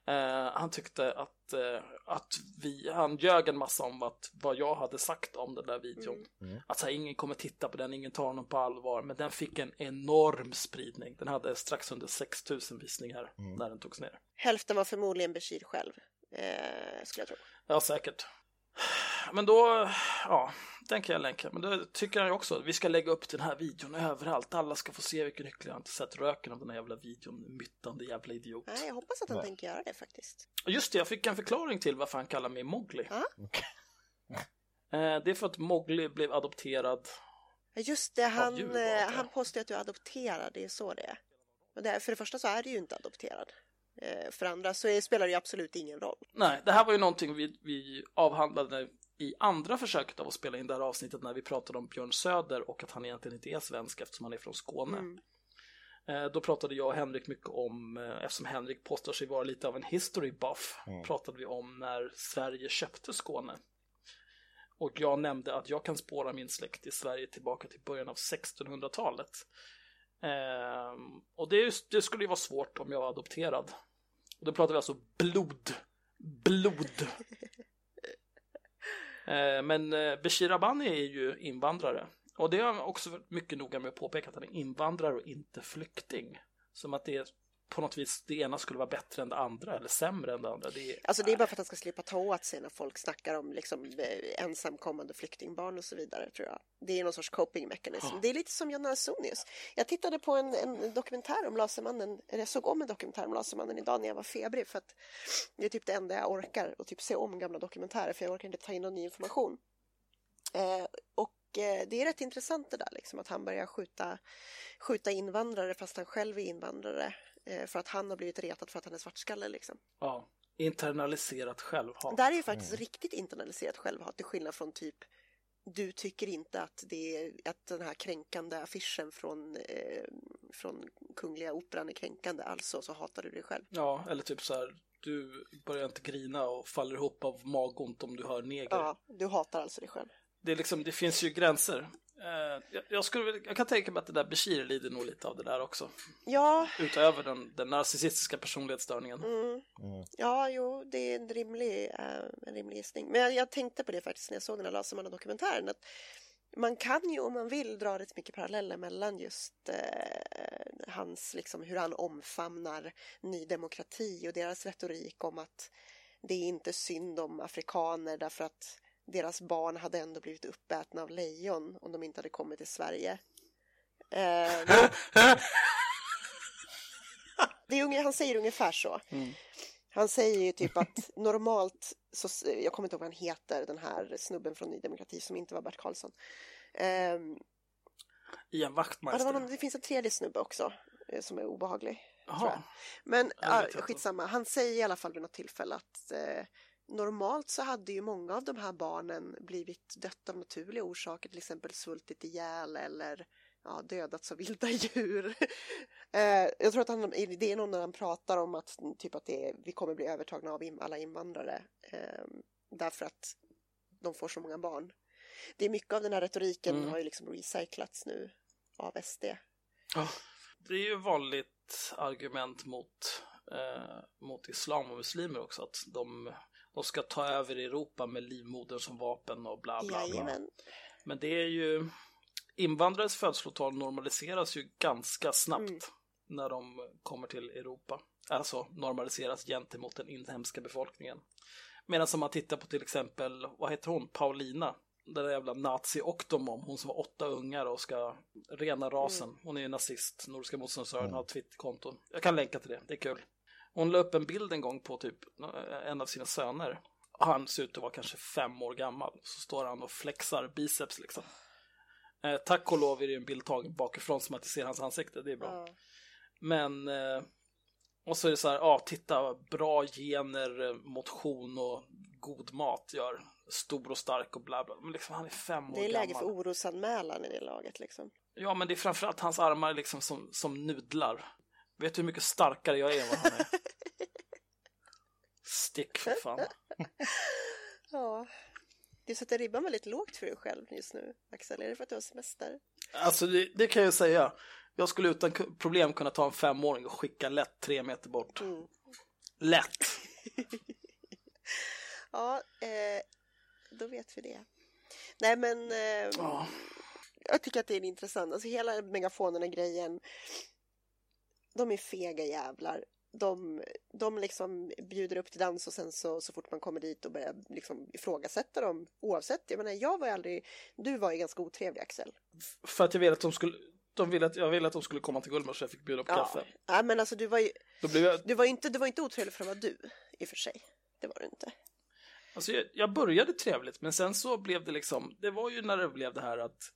Uh, han tyckte att, uh, att vi, han ljög en massa om att, vad jag hade sagt om den där videon. Mm. mm. Att så här, ingen kommer titta på den, ingen tar honom på allvar. Men den fick en enorm spridning. Den hade strax under 6000 visningar mm. när den togs ner.
Hälften var förmodligen Bashir själv, uh, skulle jag tro.
Ja, säkert. Men då, ja, den kan jag länka. Men då tycker han ju också att vi ska lägga upp den här videon överallt. Alla ska få se vilken hyckling. Jag har inte sett röken av den här jävla videon. Myttande jävla idiot.
Nej, jag hoppas att han Nej. tänker göra det faktiskt.
Just det, jag fick en förklaring till varför han kallar mig Mowgli. Ah? *laughs* det är för att Mowgli blev adopterad.
Just det, han, eh, han påstår att du är adopterad. Det är så det är. Och det, för det första så är du ju inte adopterad. Eh, för andra så spelar det ju absolut ingen roll.
Nej, det här var ju någonting vi, vi avhandlade i andra försöket av att spela in det här avsnittet när vi pratade om Björn Söder och att han egentligen inte är svensk eftersom han är från Skåne. Mm. Eh, då pratade jag och Henrik mycket om, eh, eftersom Henrik påstår sig vara lite av en history buff, mm. pratade vi om när Sverige köpte Skåne. Och jag nämnde att jag kan spåra min släkt i Sverige tillbaka till början av 1600-talet. Eh, och det, det, skulle ju vara svårt om jag var adopterad. Och då pratar vi alltså blod. Blod. Eh, men eh, Bashir Abani är ju invandrare. Och det har han också mycket noga med att påpeka att han är invandrare och inte flykting. Som att det är på något vis det ena skulle vara bättre än det andra eller sämre än det andra. Det är,
alltså det är bara för att han ska slippa ta åt sig när folk snackar om liksom, eh, ensamkommande flyktingbarn och så vidare tror jag. Det är någon sorts coping mechanism. Oh. Det är lite som John Ausonius. Jag tittade på en, en dokumentär om Lasermannen, eller jag såg om en dokumentär om Lasermannen idag när jag var febrig för att det är typ det enda jag orkar och typ se om gamla dokumentärer för jag orkar inte ta in någon ny information. Eh, och eh, det är rätt intressant det där liksom att han börjar skjuta, skjuta invandrare fast han själv är invandrare för att han har blivit retad för att han är svartskalle liksom.
Ja, internaliserat självhat.
Där är ju faktiskt mm. riktigt internaliserat självhat till skillnad från typ du tycker inte att, det är, att den här kränkande affischen från, eh, från Kungliga Operan är kränkande, alltså så hatar du dig själv.
Ja, eller typ så här, du börjar inte grina och faller ihop av magont om du hör neger.
Ja, du hatar alltså dig själv.
Det, är liksom, det finns ju gränser. Uh, jag, jag, skulle, jag kan tänka mig att det där Bashir lider nog lite av det där också.
Ja.
Utöver den, den narcissistiska personlighetsstörningen.
Mm. Mm. Ja, jo, det är en rimlig, uh, en rimlig gissning. Men jag, jag, tänkte på det faktiskt när jag såg den här Lasermannen-dokumentären. Att man kan ju om man vill dra rätt mycket paralleller mellan just uh, hans, liksom, hur han omfamnar Ny Demokrati och deras retorik om att det är inte synd om afrikaner därför att deras barn hade ändå blivit uppätna av lejon om de inte hade kommit till Sverige. Eh, *laughs* det är, han säger ungefär så. Mm. Han säger ju typ att normalt, så, jag kommer inte ihåg vad han heter, den här snubben från Ny Demokrati som inte var Bert Karlsson. Eh,
Ian Wachtmeister.
Ja, det, någon, det, finns en tredje snubbe också eh, som är obehaglig. Men ja, skitsamma, han säger i alla fall vid något tillfälle att eh, normalt så hade ju många av de här barnen blivit dött av naturliga orsaker, till exempel svultit ihjäl eller ja, dödats av vilda *laughs* djur. eh, jag tror att han, det är någon när han pratar om att, typ att det är, vi kommer bli övertagna av in, alla invandrare eh, därför att de får så många barn. Det är mycket av den här retoriken mm. har ju liksom recyclats nu av SD.
Oh, det är ju vanligt argument mot, eh, mot islam och muslimer också att de de ska ta över Europa med livmodern som vapen och bla bla bla. Jajamän. Men det är ju invandrares födslotal normaliseras ju ganska snabbt mm. när de kommer till Europa. Alltså normaliseras gentemot den inhemska befolkningen. Medan om man tittar på till exempel, vad heter hon, Paulina, den där jävla nazi-oktomom, hon som var åtta ungar och ska rena rasen. Mm. Hon är ju nazist, Nordiska motståndsrörelsen mm. har ett Twitterkonto. Jag kan länka till det, det är kul. Hon la upp en bild en gång på typ en av sina söner. Han ser ut att vara kanske fem år gammal. Så står han och flexar biceps liksom. Eh, tack och lov är det en bild tagen bakifrån som att jag ser hans ansikte, det är bra. Mm. Men, eh, och så är det så här, ja titta, bra gener, motion och god mat gör stor och stark och bla bla. Men liksom han är fem år gammal.
Det är läge för orosanmälan i det laget liksom.
Ja, men det är framförallt hans armar liksom som, som nudlar. Vet du hur mycket starkare jag är än vad han är? Stick för fan.
ja. Du sätter ribban väldigt lågt för dig själv just nu, Axel. Är det för att du har semester?
Alltså, det, det kan jag säga. Jag skulle utan problem kunna ta en femåring och skicka lätt tre meter bort. Mm. Lätt! *laughs*
ja, eh, då vet vi det. Nej, men eh, ja. jag tycker att det är intressant. Alltså hela megafonerna-grejen. De är fega jävlar de, de liksom bjuder upp till dans och sen så, så fort man kommer dit och börjar liksom ifrågasätta dem oavsett. Jag menar, jag var ju aldrig, du var ju ganska otrevlig Axel.
För att jag ville att de skulle, de ville att, jag ville att de skulle komma till Gullmars så jag fick bjuda på
ja.
kaffe.
Ja, men alltså du var ju, jag... du var inte, du var inte otrevlig för att vara du i och för sig. Det var du inte.
Alltså jag, jag började trevligt, men sen så blev det liksom, det var ju när det blev det här att,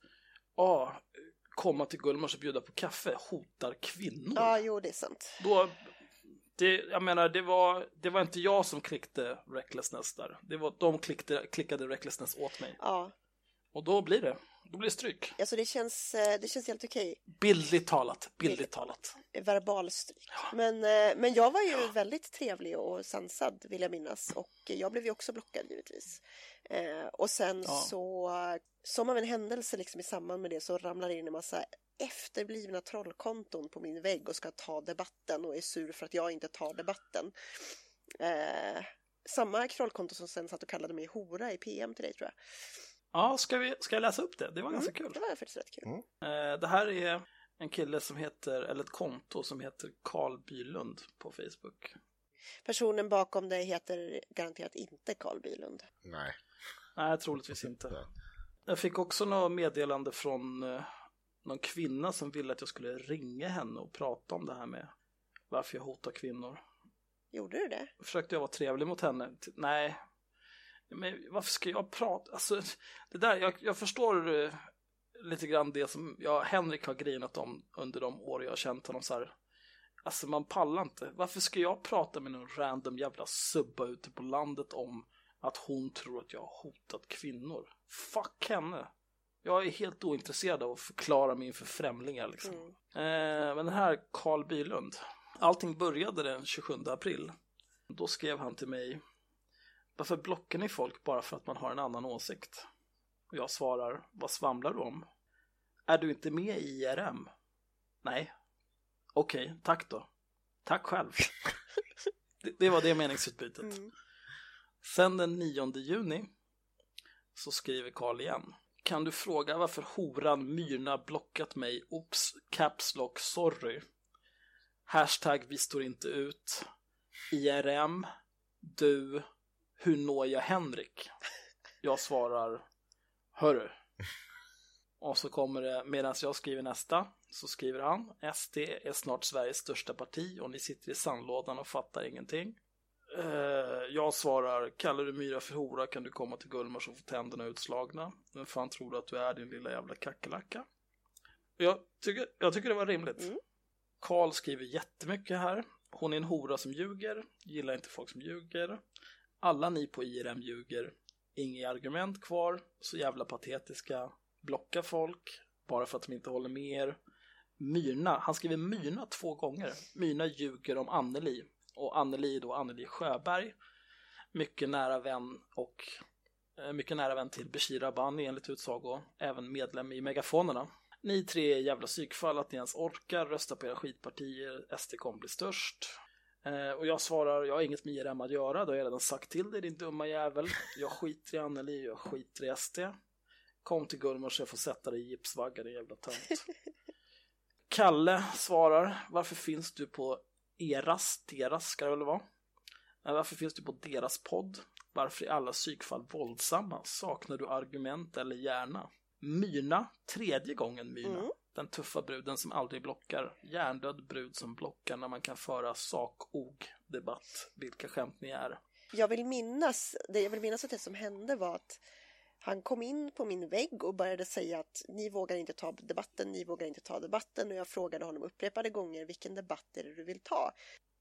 ah, komma till Gullmars och bjuda på kaffe hotar kvinnor.
Ja, jo, det är sant.
Då det, jag menar, det var, det var inte jag som klickade recklessness där. Det var, de klickade, klickade recklessness åt mig.
Ja.
Och då blir det, då blir det stryk.
Alltså det känns, eh, det känns helt okej.
Bildligt talat, bildligt talat.
Verbalstryk. Ja. Men, eh, men jag var ju ja. väldigt trevlig och sansad vill jag minnas. Och jag blev ju också blockad givetvis. Eh, och sen ja. så, som av en händelse liksom i samband med det så ramlar det in en massa efterblivna trollkonton på min vägg och ska ta debatten och är sur för att jag inte tar debatten. Eh, samma trollkonto som sen satt och kallade mig hora i PM till dig tror jag.
Ja, ska, vi, ska jag läsa upp det? Det var ganska mm, kul.
Det var faktiskt rätt kul. Mm.
Eh, det här är en kille som heter, eller ett konto som heter Karl Bylund på Facebook.
Personen bakom det heter garanterat inte Karl Bylund.
Nej.
Nej, troligtvis inte. Jag fick också något meddelande från eh, någon kvinna som ville att jag skulle ringa henne och prata om det här med varför jag hotar kvinnor.
Gjorde du det?
Försökte jag vara trevlig mot henne? Nej. Men varför ska jag prata? Alltså, det där, jag, jag förstår uh, lite grann det som jag, Henrik har grinat om under de år jag har känt honom så här. Alltså man pallar inte. Varför ska jag prata med någon random jävla subba ute på landet om att hon tror att jag har hotat kvinnor? Fuck henne. Jag är helt ointresserad av att förklara mig inför främlingar. Liksom. Mm. Eh, men den här Carl Bylund, allting började den 27 april. Då skrev han till mig, varför blockar ni folk bara för att man har en annan åsikt? Och jag svarar, vad svamlar du om? Är du inte med i IRM? Nej. Okej, okay, tack då. Tack själv. *laughs* det, det, var det meningsutbytet. Mm. Sen den 9 juni så skriver Karl igen. Kan du fråga varför horan Myrna blockat mig? Oops, caps lock, sorry. Hashtag vi står inte ut. IRM, du, hur når jag Henrik? Jag svarar, hörru. Och så kommer det, medan jag skriver nästa, så skriver han, SD är snart Sveriges största parti och ni sitter i sandlådan och fattar ingenting. Eh, jag svarar, kallar du Myra för hora kan du komma till Gullmars och få tänderna utslagna. Vem fan tror du att du är din lilla jävla kackerlacka? Jag tycker, jag tycker det var rimligt. Mm. Karl skriver jättemycket här. Hon är en hora som ljuger, gillar inte folk som ljuger. Alla ni på IRM ljuger. Inga argument kvar, så jävla patetiska. Blocka folk, bara för att de inte håller med er. Myrna, han skriver Myrna två gånger. Myrna ljuger om Anneli och Anneli då Anneli Sjöberg mycket nära vän och eh, mycket nära vän till Bashir Abani enligt utsago, även medlem i Megafonerna. Ni tre är jävla psykfall att ni ens orkar rösta på era skitpartier, SD kommer bli störst. Eh, och jag svarar, jag har inget med IRM att göra, det har jag redan sagt till dig din dumma jävel. Jag skiter i Anneli, jag skiter i SD. Kom till Gullmars så jag får sätta dig i gipsvagga din jävla tönt. *laughs* Kalle svarar, varför finns du på eras, deras ska det väl vara. Varför finns du på deras podd? Varför är alla psykfall våldsamma? Saknar du argument eller hjärna? Myrna, tredje gången Myrna. Mm. Den tuffa bruden som aldrig blockar. Hjärndöd brud som blockar när man kan föra sak-og-debatt. Vilka skämt ni är.
Jag vill minnas, det jag vill minnas att det som hände var att han kom in på min vägg och började säga att ni vågar inte ta debatten, ni vågar inte ta debatten och jag frågade honom upprepade gånger vilken debatt är det du vill ta?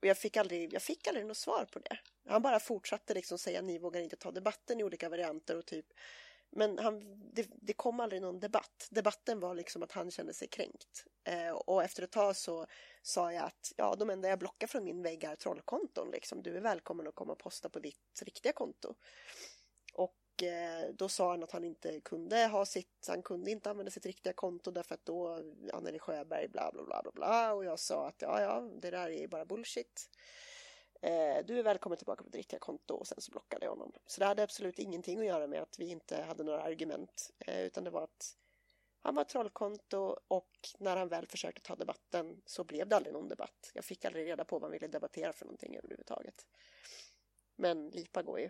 Och jag fick aldrig, jag fick aldrig något svar på det. Han bara fortsatte liksom säga ni vågar inte ta debatten i olika varianter och typ men han, det, det kom aldrig någon debatt. Debatten var liksom att han kände sig kränkt. Eh, och efter ett tag så sa jag att ja, de enda jag blockar från min vägg är trollkonton. Liksom. Du är välkommen att komma och posta på ditt riktiga konto. Och eh, då sa han att han inte kunde ha sitt, han kunde inte använda sitt riktiga konto därför att då Anneli Sjöberg bla bla bla bla bla och jag sa att ja ja det där är bara bullshit. Eh, du är välkommen tillbaka på ditt riktiga konto och sen så blockade jag honom. Så det hade absolut ingenting att göra med att vi inte hade några argument eh, utan det var att han var ett trollkonto och när han väl försökte ta debatten så blev det aldrig någon debatt. Jag fick aldrig reda på vad han ville debattera för någonting överhuvudtaget. Men lipa går ju.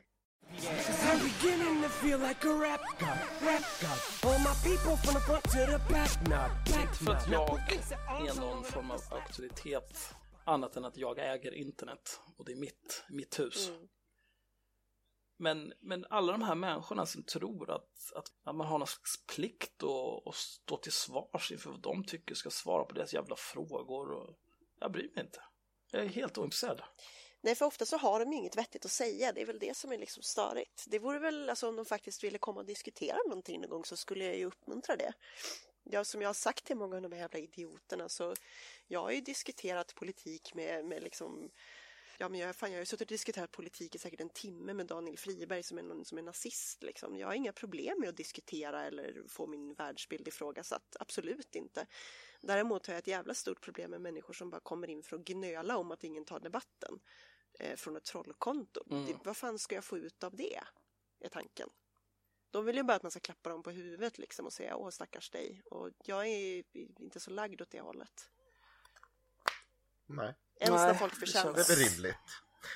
För att jag är någon form av auktoritet annat än att jag äger internet och det är mitt, mitt hus. Mm. Men, men alla de här människorna som tror att, att, att man har någon slags plikt att, stå till svars inför vad de tycker ska svara på deras jävla frågor. Och jag bryr mig inte. Jag är helt ointresserad.
Nej, för ofta så har de inget vettigt att säga. Det är väl det som är liksom störigt. Det vore väl, alltså om de faktiskt ville komma och diskutera någonting någon gång så skulle jag ju uppmuntra det. Ja, som jag har sagt till många av de här jävla idioterna så jag har ju diskuterat politik med, med liksom Ja, men jag, fan, jag har ju suttit och diskuterat politik i säkert en timme med Daniel Friberg som är, som är nazist. Liksom. Jag har inga problem med att diskutera eller få min världsbild ifrågasatt. Absolut inte. Däremot har jag ett jävla stort problem med människor som bara kommer in för att gnöla om att ingen tar debatten eh, från ett trollkonto. Mm. Det, vad fan ska jag få ut av det? Är tanken. De vill ju bara att man ska klappa dem på huvudet liksom och säga åh stackars dig. Och jag är inte så lagd åt det hållet.
Nej.
Ens när folk förtjänar
det. är väl rimligt.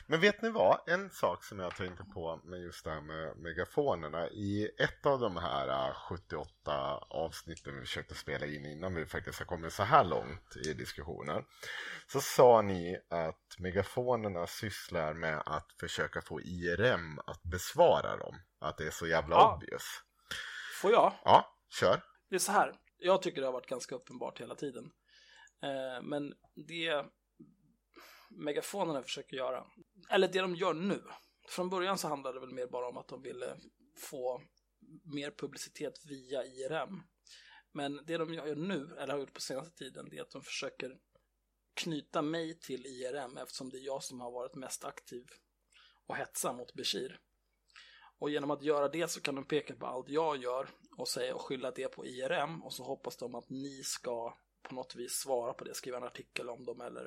Men vet ni vad? En sak som jag tänkte på med just det här med megafonerna. I ett av de här 78 äh, avsnitten vi försökte spela in innan vi faktiskt har kommit så här långt i diskussionen. Så sa ni att megafonerna sysslar med att försöka få IRM att besvara dem. Att det är så jävla ja. obvious.
Får jag?
Ja, kör.
Det är så här. Jag tycker det har varit ganska uppenbart hela tiden. Eh, men det megafonerna försöker göra, eller det de gör nu. Från början så handlade det väl mer bara om att de ville få mer publicitet via IRM. Men det de gör nu, eller har gjort på senaste tiden, det är att de försöker knyta mig till IRM eftersom det är jag som har varit mest aktiv och hetsa mot Bashir. Och genom att göra det så kan de peka på allt jag gör och säga och skylla det på IRM och så hoppas de att ni ska på något vis svara på det, skriva en artikel om dem eller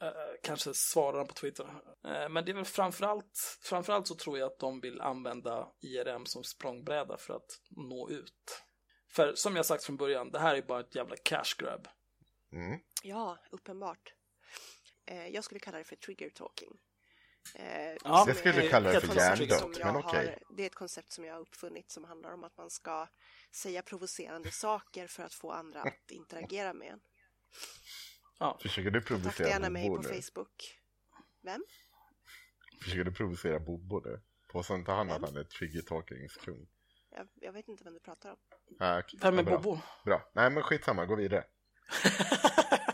eh, kanske svara dem på Twitter. Eh, men det är väl framförallt, framförallt så tror jag att de vill använda IRM som språngbräda för att nå ut. För som jag sagt från början, det här är bara ett jävla cash grab.
Mm. Ja, uppenbart. Eh, jag skulle kalla det för trigger talking.
Eh, ja, det skulle du kalla det för hjärndött, men okej. Okay.
Det är ett koncept som jag har uppfunnit som handlar om att man ska säga provocerande saker för att få andra att *laughs* interagera med en.
Ja. Försöker du provocera Kontakta
gärna mig på nu? Facebook. Vem?
Försöker du provocera Bobo nu? Påstår inte han att han är trigger talkings kung?
Jag, jag, vet inte vem du pratar om.
Ah, okay. Vem är Bobo?
Bra. Nej men skitsamma, gå vidare. *laughs*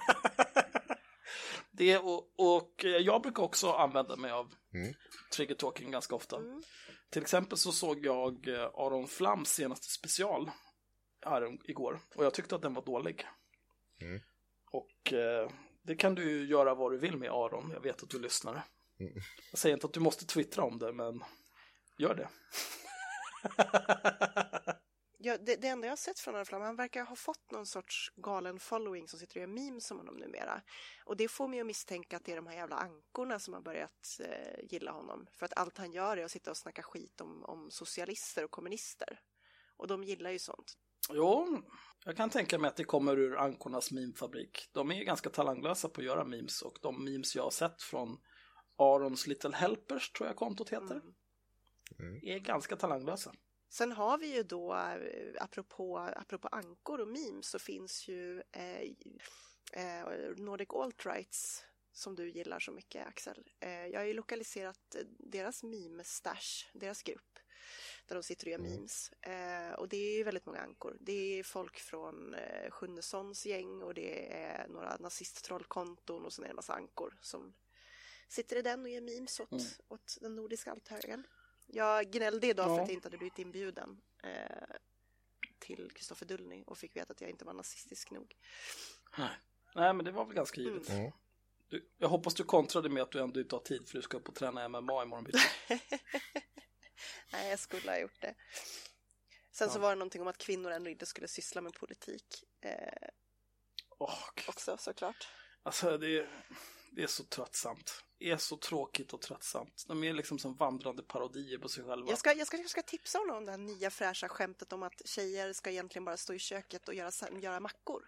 det och, och jag brukar också använda mig av mm. trigger talking ganska ofta. Mm. Till exempel så såg jag eh, Aron Flams senaste special här igår och jag tyckte att den var dålig. Mm. Och eh, det kan du göra vad du vill med Aron, jag vet att du lyssnar. Mm. Jag säger inte att du måste twittra om det, men gör det. *laughs*
ja, det, det enda jag har sett från Flam, han verkar ha fått någon sorts galen following som sitter och gör memes om honom numera. Och det får mig att misstänka att det är de här jävla ankorna som har börjat eh, gilla honom. För att allt han gör är att sitta och snacka skit om, om socialister och kommunister. Och de gillar ju sånt.
Jo, jag kan tänka mig att det kommer ur ankornas memefabrik. De är ganska talanglösa på att göra memes och de memes jag har sett från Arons Little Helpers, tror jag kontot heter, mm. mm. är ganska talanglösa.
Sen har vi ju då, eh, apropå, apropå ankor och memes, så finns ju eh, eh, Nordic Alt-Rights som du gillar så mycket Axel. Eh, jag har ju lokaliserat deras meme-stash, deras grupp, där de sitter och gör mm. memes. Eh, och det är ju väldigt många ankor. Det är folk från eh, Sjunnesons gäng och det är några nazisttrollkonton och sen är det en massa ankor som sitter i den och gör memes åt, mm. åt den nordiska althögen. Jag gnällde idag ja. för att jag inte hade blivit inbjuden eh, till Kristoffer Dullny och fick veta att jag inte var nazistisk nog.
Nej, Nej men det var väl ganska givet. Mm. Du, jag hoppas du kontrade med att du ändå inte har tid för du ska upp och träna MMA imorgon bitti. *laughs*
Nej, jag skulle ha gjort det. Sen ja. så var det någonting om att kvinnor ändå inte skulle syssla med politik. Eh, oh, också såklart.
Alltså det är, det är så tröttsamt. Det är så tråkigt och tröttsamt. De är liksom som vandrande parodier på sig själva.
Jag ska, jag ska, jag ska tipsa honom om det här nya fräscha skämtet om att tjejer ska egentligen bara stå i köket och göra, göra mackor.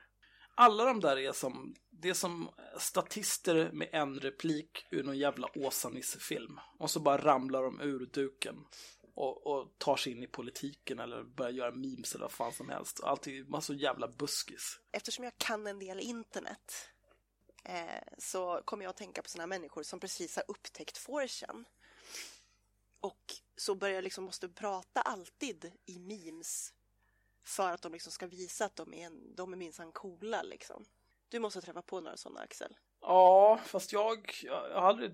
Alla de där är som, det är som statister med en replik ur någon jävla Åsa-Nisse-film. Och så bara ramlar de ur duken och, och, tar sig in i politiken eller börjar göra memes eller vad fan som helst. Allt är så jävla buskis.
Eftersom jag kan en del internet eh, så kommer jag att tänka på sådana människor som precis har upptäckt 4chan. Och så börjar jag liksom måste prata alltid i memes för att de liksom ska visa att de är, en, de är minsann coola liksom. Du måste träffa på några sådana Axel.
Ja, fast jag, jag har aldrig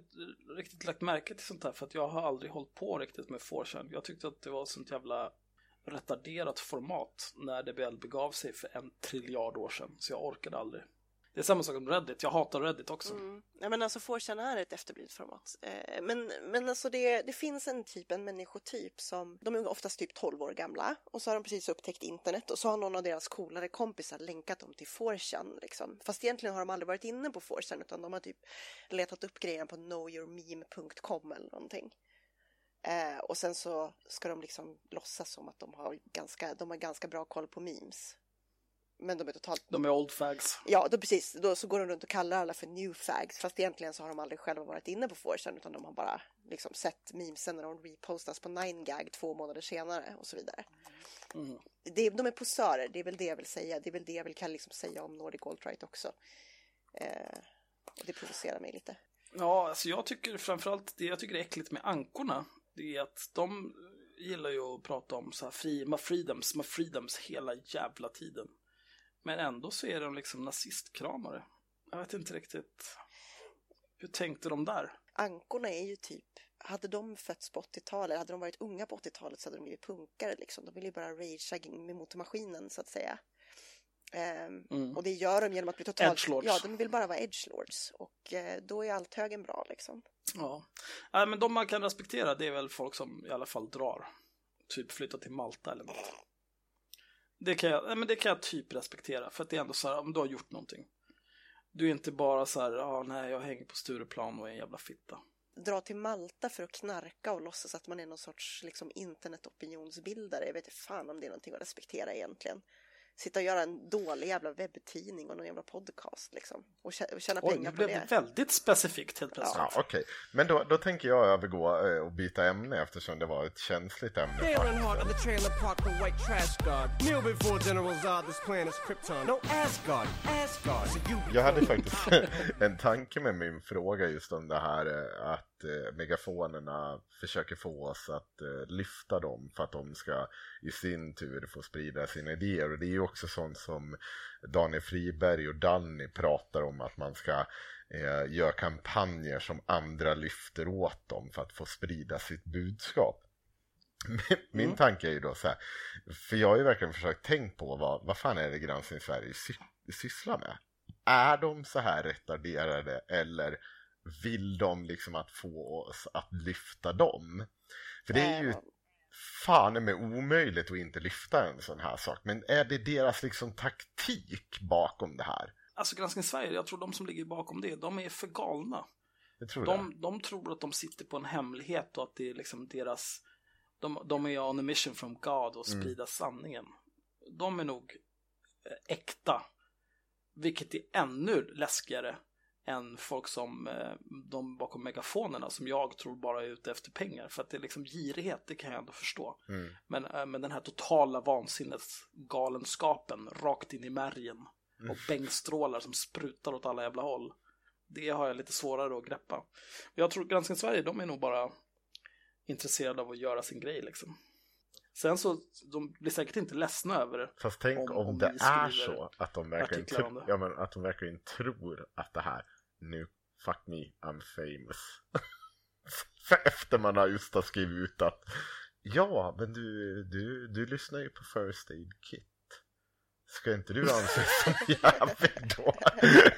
riktigt lagt märke till sånt här för att jag har aldrig hållit på riktigt med 4 Jag tyckte att det var sånt jävla retarderat format när det väl begav sig för en triljard år sedan. Så jag orkade aldrig. Det är samma sak om Reddit, jag hatar Reddit också. Mm.
Ja, men alltså 4 är ett efterblivet format. Eh, men, men alltså det, det finns en typ, en människotyp som, de är oftast typ 12 år gamla och så har de precis upptäckt internet och så har någon av deras coolare kompisar länkat dem till 4 liksom. Fast egentligen har de aldrig varit inne på 4 utan de har typ letat upp grejen på knowyourmeme.com eller någonting. Eh, och sen så ska de liksom låtsas som att de har ganska, de har ganska bra koll på memes. Men de är totalt...
De är old fags.
Ja, då precis. Då så går de runt och kallar alla för new fags. Fast egentligen så har de aldrig själva varit inne på 4chan utan de har bara liksom sett memesen när de repostas på 9gag två månader senare och så vidare. Mm. Det, de är posörer, det är väl det jag vill säga. Det är väl det jag vill kan liksom säga om Nordic Alt-Right också. Eh, och det provocerar mig lite.
Ja, alltså jag tycker framförallt det jag tycker är äckligt med ankorna det är att de gillar ju att prata om så här fri, ma freedoms, ma freedoms hela jävla tiden. Men ändå så är de liksom nazistkramare. Jag vet inte riktigt. Hur tänkte de där?
Ankorna är ju typ, hade de fötts på 80-talet, hade de varit unga på 80-talet så hade de blivit punkare liksom. De vill ju bara ragea mot maskinen så att säga. Um, mm. Och det gör de genom att bli totalt... Edgelords. Ja, de vill bara vara edgelords. Och uh, då är allt högen bra liksom.
Ja. Äh, men de man kan respektera det är väl folk som i alla fall drar. Typ flyttar till Malta eller något. Det kan jag, men det kan jag typ respektera för att det är ändå så här, om du har gjort någonting. Du är inte bara så här, ah, nej jag hänger på Stureplan och är en jävla fitta.
Dra till Malta för att knarka och låtsas att man är någon sorts liksom, internetopinionsbildare. Jag vet inte fan om det är någonting att respektera egentligen sitta och göra en dålig jävla webbtidning och någon jävla podcast liksom. Och tjäna Oj, pengar på det.
Oj, det väldigt specifikt helt plötsligt.
Ja, okej. Okay. Men då, då tänker jag övergå eh, och byta ämne eftersom det var ett känsligt ämne. Jag hade faktiskt *laughs* en tanke med min fråga just om det här eh, att eh, megafonerna försöker få oss att eh, lyfta dem för att de ska i sin tur få sprida sina idéer. Och det är ju också sånt som Daniel Friberg och Danny pratar om att man ska eh, göra kampanjer som andra lyfter åt dem för att få sprida sitt budskap. Min mm. tanke är ju då så här, för jag har ju verkligen försökt tänka på vad, vad fan är det Granskning Sverige sy sysslar med? Är de så här retarderade eller vill de liksom att få oss att lyfta dem? För det är ju fan med omöjligt att inte lyfta en sån här sak. Men är det deras liksom taktik bakom det här?
Alltså Granskning Sverige, jag tror de som ligger bakom det, de är för galna.
Jag tror
de, det. de tror att de sitter på en hemlighet och att det är liksom deras de, de är on a mission from God och mm. sprida mm. sanningen. De är nog eh, äkta. Vilket är ännu läskigare än folk som eh, de bakom megafonerna som jag tror bara är ute efter pengar. För att det är liksom girighet, det kan jag ändå förstå. Mm. Men, eh, men den här totala vansinnesgalenskapen rakt in i märgen mm. och bängstrålar som sprutar åt alla jävla håll. Det har jag lite svårare att greppa. Jag tror Granskning Sverige, de är nog bara intresserade av att göra sin grej liksom. Sen så, de blir säkert inte ledsna över det.
Fast tänk om, om, om det är så att de, verkligen ja, men att de verkligen tror att det här nu, fuck me, I'm famous. *laughs* För efter man har just har skrivit ut att ja, men du, du, du lyssnar ju på First Aid Kit. Ska inte du anses som jävlig *laughs* då?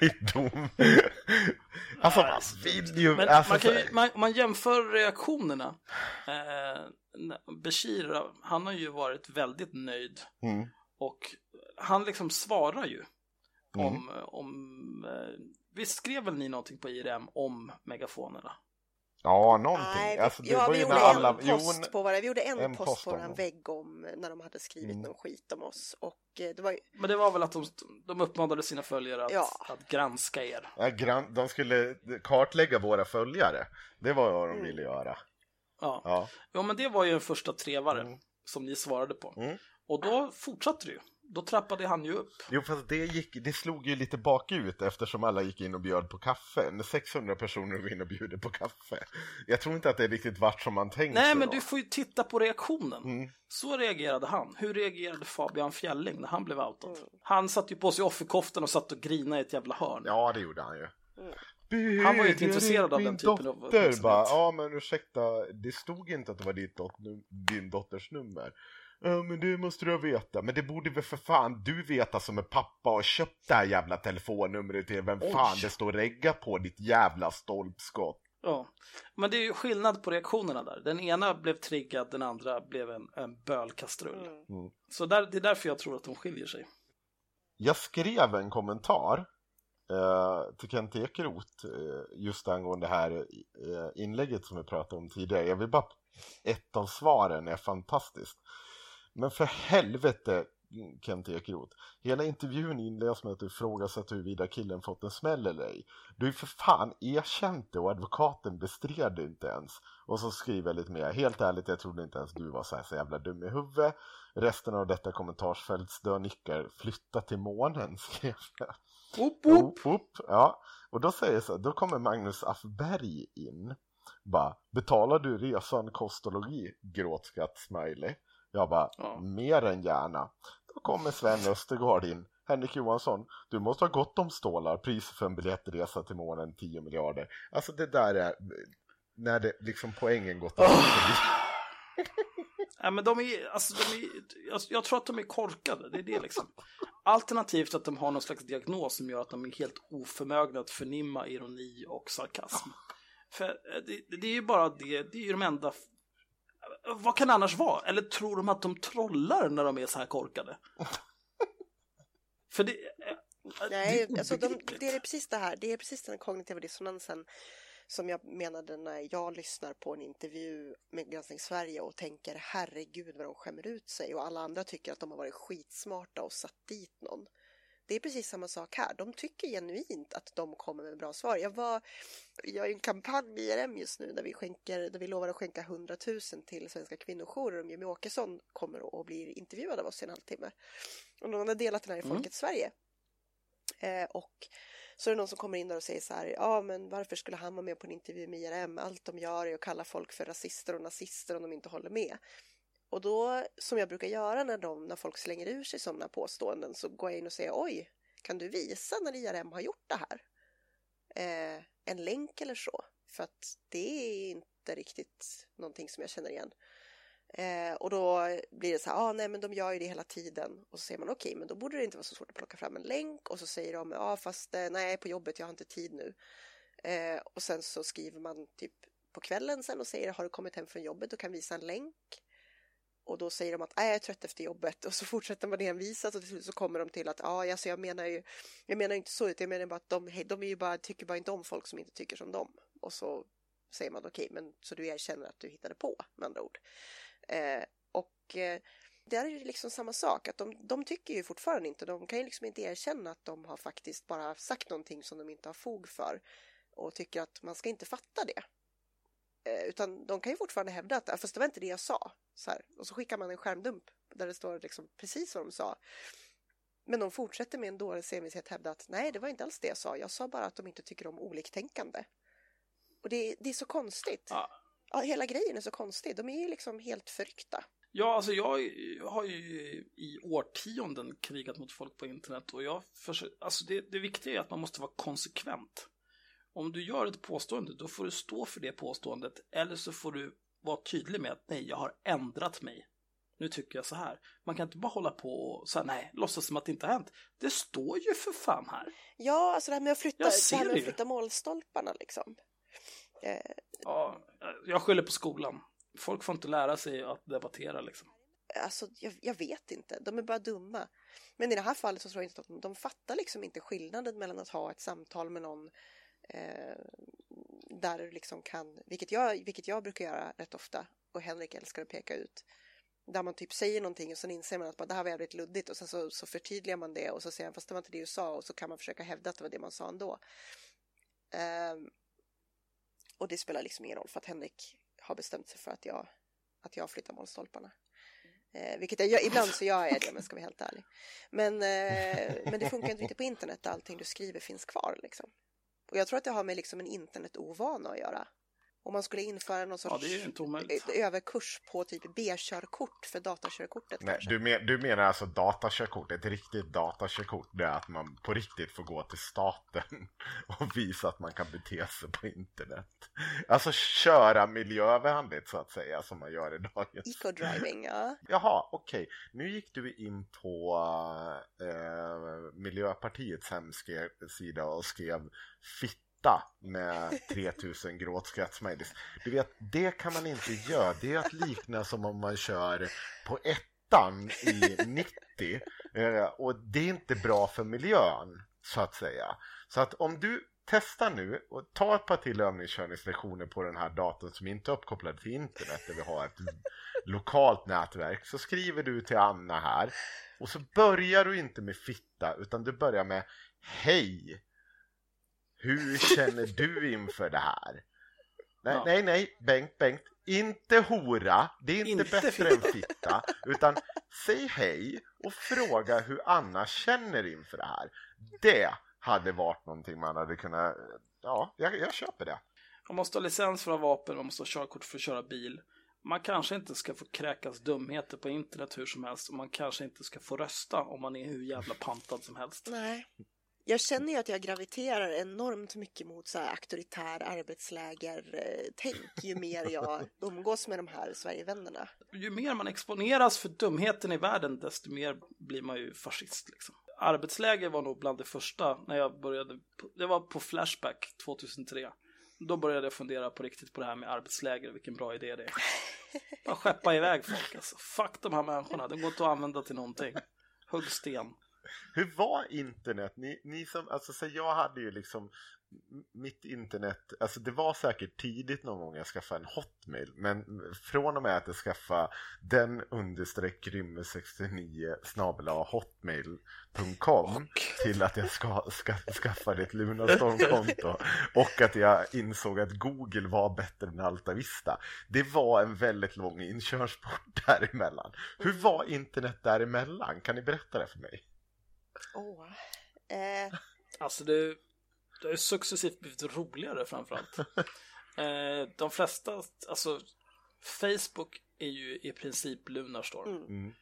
I dom? Alltså man vill ju...
Men
alltså,
man, kan ju man, man jämför reaktionerna. Eh, Bashir, han har ju varit väldigt nöjd.
Mm.
Och han liksom svarar ju. Mm. Om, om eh, visst skrev väl ni någonting på IRM om megafonerna?
Ja, någonting.
Nej, vi,
alltså, det
ja,
var
vi gjorde
när alla...
en post
jo,
på våra, vi gjorde en,
en
post,
post
på
om
vår
dem.
vägg om när de hade skrivit
Mm.
någon skit om oss. Och eh, det var ju,
Men det var väl att de, de uppmanade sina följare att,
Ja.
att granska er.
ja, gran- de skulle kartlägga våra följare. Det var vad de
Mm.
ville göra.
Ja.
Ja.
ja, men det var ju en första trevare
Mm.
som ni svarade på.
Mm.
Och då fortsatte det ju. Då trappade han ju upp.
Jo, fast det, gick, det slog ju lite bakut eftersom alla gick in och bjöd på kaffe. När 600 personer går in och bjuder på kaffe. Jag tror inte att det är riktigt vart som man tänkt
Nej, men
då.
du får ju titta på reaktionen.
Mm.
Så reagerade han. Hur reagerade Fabian Fjälling när han blev outad?
Mm.
Han satt ju på sig offerkoftan och satt och grinade i ett jävla hörn.
Ja, det gjorde han ju.
Mm.
Han var ju inte intresserad av den typen av
dotter,
uppmärksamhet.
bara, Ja, men ursäkta, det stod inte att det var ditt dot- din dotters nummer. Ja, men det måste du veta. Men det borde väl för fan du veta som är pappa och köpt det här jävla telefonnumret till vem
Oj.
fan det står regga på ditt jävla stolpskott.
Ja. Men det är ju skillnad på reaktionerna där. Den ena blev triggad, den andra blev en, en bölkastrull.
mm.
Så där, det är därför jag tror att de skiljer sig.
Jag skrev en kommentar eh, till Kent Ekeroth eh, just angående det här eh, inlägget som vi pratade om tidigare. Jag vill bara, ett av svaren är fantastiskt. Men för helvete Kent Ekeroth. Hela intervjun inleds med att du ifrågasätter huruvida killen fått en smäll eller ej. Du ju för fan erkänt det och advokaten bestred det inte ens. Och så skriver jag lite mer. Helt ärligt, jag trodde inte ens du var så här så jävla dum i huvudet. Resten av detta kommentarsfält stör nickar. Flytta till månen, *laughs* skrev jag.
Oop,
Oop, oop. Ja, och då säger så, då kommer Magnus Affberg in. Bara, betalar du resan, kost och logi? Gråtskatt, smiley. Jag bara,
Ja.
mer än gärna. Då kommer Sven Östergaard in. Henrik Johansson, du måste ha gott om stålar. Priset för en biljettresa till månen 10 miljarder. Alltså det där är när det liksom poängen gått
Oh.
av.
Nej, men de är, alltså, de är, jag, jag tror att de är korkade, det är det liksom. Alternativt att de har någon slags diagnos som gör att de är helt oförmögna att förnimma ironi och sarkasm. För eh, det, det är ju bara det, det är ju de enda... Vad kan det annars vara? Eller tror de att de trollar när de är så här korkade? För det... eh,
Nej,
det är
alltså de, det är precis det här. Det är precis den kognitiva dissonansen som jag menade när jag lyssnar på en intervju med Granskning Sverige och tänker herregud vad de skämmer ut sig och alla andra tycker att de har varit skitsmarta och satt dit någon. Det är precis samma sak här. De tycker genuint att de kommer med bra svar. Jag var jag är en kampanj med IRM just nu där vi, skänker, där vi lovar att skänka 100 000 till Svenska kvinnojourer om Jimmy Åkesson kommer och blir intervjuad av oss i en halvtimme. Och någon har delat den här i
Mm.
Folket Sverige. Eh, och så är det någon som kommer in där och säger så här, ja men varför skulle han vara med på en intervju med IRM? Allt de gör är att kalla folk för rasister och nazister om de inte håller med. Och då, som jag brukar göra när, de, när folk slänger ur sig sådana påståenden, så går jag in och säger, oj, kan du visa när IRM har gjort det här? Eh, en länk eller så, för att det är inte riktigt någonting som jag känner igen. Eh, och då blir det så här, ah, nej men de gör ju det hela tiden. Och så säger man okej, men då borde det inte vara så svårt att plocka fram en länk. Och så säger de, ja ah, fast jag nej på jobbet, jag har inte tid nu. Eh, och sen så skriver man typ på kvällen sen och säger, har du kommit hem från jobbet och kan visa en länk? Och då säger de att nej, jag är trött efter jobbet och så fortsätter man envisas och till slut så kommer de till att ja, alltså jag menar ju, jag menar inte så, utan jag menar bara att de, hej, de är ju bara, tycker bara inte om folk som inte tycker som dem. Och så säger man okej, men så du erkänner att du hittade på med andra ord. Eh, och eh, där är det liksom samma sak, att de, de tycker ju fortfarande inte, de kan ju liksom inte erkänna att de har faktiskt bara sagt någonting som de inte har fog för och tycker att man ska inte fatta det. Eh, utan de kan ju fortfarande hävda att "Ah, fast det var inte det jag sa. Så här. Och så skickar man en skärmdump där det står liksom precis vad de sa. Men de fortsätter med en dålig envishet hävda att nej, det var inte alls det jag sa. Jag sa bara att de inte tycker om oliktänkande. Och det, det är så konstigt.
Ja.
Ja, hela grejen är så konstig. De är ju liksom helt förryckta.
Ja, alltså jag har ju i årtionden krigat mot folk på internet och jag försöker, alltså det, det viktiga är att man måste vara konsekvent. Om du gör ett påstående, då får du stå för det påståendet eller så får du vara tydlig med att nej, jag har ändrat mig nu tycker jag så här. Man kan inte bara hålla på och säga nej, låtsas som att det inte har hänt. Det står ju för fan här.
Ja, alltså det här med att flytta, det här med att flytta målstolparna liksom.
Eh. Ja, jag skyller på skolan. Folk får inte lära sig att debattera liksom.
Alltså, jag, jag, vet inte. De är bara dumma. Men i det här fallet så tror jag inte att de, de fattar liksom inte skillnaden mellan att ha ett samtal med någon eh, där du liksom kan, vilket jag, vilket jag brukar göra rätt ofta och Henrik älskar att peka ut, där man typ säger någonting och sen inser man att bara, det här var jävligt luddigt och sen så, så förtydligar man det och så säger man fast det var inte det du sa och så kan man försöka hävda att det var det man sa ändå. Eh, och det spelar liksom ingen roll för att Henrik har bestämt sig för att jag, att jag flyttar målstolparna. Eh, vilket jag, ibland så gör jag det om jag ska vara helt ärlig. Men, eh, men det funkar inte riktigt på internet där allting du skriver finns kvar. Liksom. Och jag tror att det har med liksom en internetovana att göra. Om man skulle införa någon sorts ja, överkurs på typ B-körkort för datakörkortet.
Nej, du, men, du, menar alltså datakörkort, ett riktigt datakörkort, det är att man på riktigt får gå till staten *laughs* och visa att man kan bete sig på internet. Alltså köra miljövänligt så att säga, som man gör i dagens...
Eco-driving, ja.
Jaha, okej. Okay. Nu gick du in på äh, Miljöpartiets hemsida och skrev fitt med 3000 gråtskratt smileys. Du vet, det kan man inte göra. Det är att likna som om man kör på ettan i 90. Eh, och det är inte bra för miljön, så att säga. Så att om du testar nu och ta ett par till övningskörningslektioner på den här datorn som inte är uppkopplad till internet där vi har ett lokalt nätverk så skriver du till Anna här och så börjar du inte med fitta utan du börjar med Hej! Hur känner du inför det här? Nej, ja. nej, nej, Bengt, Bengt. Inte hora, det är inte, inte bättre fitta. än fitta. Utan säg hej och fråga hur Anna känner inför det här. Det hade varit någonting man hade kunnat... Ja, jag, jag köper det.
Man måste ha licens för att ha vapen, man måste ha körkort för att köra bil. Man kanske inte ska få kräkas dumheter på internet hur som helst och man kanske inte ska få rösta om man är hur jävla pantad som helst.
Nej jag känner ju att jag graviterar enormt mycket mot så här auktoritär arbetsläger-tänk ju mer jag *laughs* umgås med de här Sverigevännerna.
Ju mer man exponeras för dumheten i världen, desto mer blir man ju fascist. Liksom. Arbetsläger var nog bland det första när jag började, det var på Flashback 2003. Då började jag fundera på riktigt på det här med arbetsläger, vilken bra idé det är. Bara skeppa iväg folk alltså. Fuck de här människorna, de går inte att använda till någonting. Hugg sten.
Hur var internet? Ni, ni som, alltså så jag hade ju liksom mitt internet, alltså det var säkert tidigt någon gång jag skaffade en hotmail men från och med att jag skaffade den understreck rymme 69 snabela hotmail.com till att jag ska, ska, skaffade ett Lunarstorm-konto och att jag insåg att Google var bättre än Alta Vista. Det var en väldigt lång inkörsport *laughs* däremellan. Hur var internet däremellan? Kan ni berätta det för mig?
Oh. Eh.
Alltså det, det har ju successivt blivit roligare framförallt. *laughs* eh, de flesta, alltså Facebook är ju i princip Lunarstorm. Mm. mm.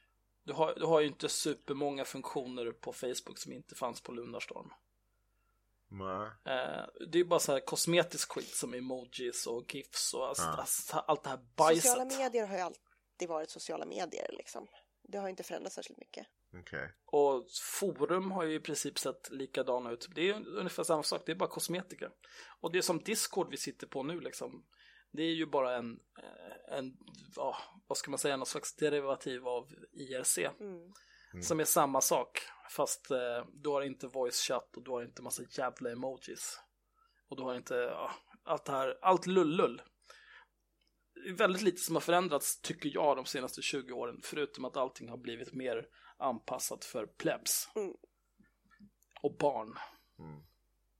Du, har, du har ju inte supermånga funktioner på Facebook som inte fanns på Lunarstorm.
Nej.
Eh, det är ju bara så här kosmetisk skit som emojis och gifs och alltså, ja. alltså, allt det här bajset.
Sociala medier har ju alltid varit sociala medier liksom. Det har inte förändrats särskilt mycket.
Okay.
Och forum har ju i princip sett likadana ut. Det är ungefär samma sak, det är bara kosmetika. Och det är som Discord vi sitter på nu liksom. Det är ju bara en, eh, en ja, vad ska man säga, någon slags derivativ av IRC. Mm. Mm. Som är samma sak, fast eh, du har inte voice chat och du har inte massa jävla emojis. Och du har inte ja, allt det här, allt lullull. Väldigt lite som har förändrats tycker jag de senaste 20 åren, förutom att allting har blivit mer anpassat för plebs. Mm. Och barn.
Mm.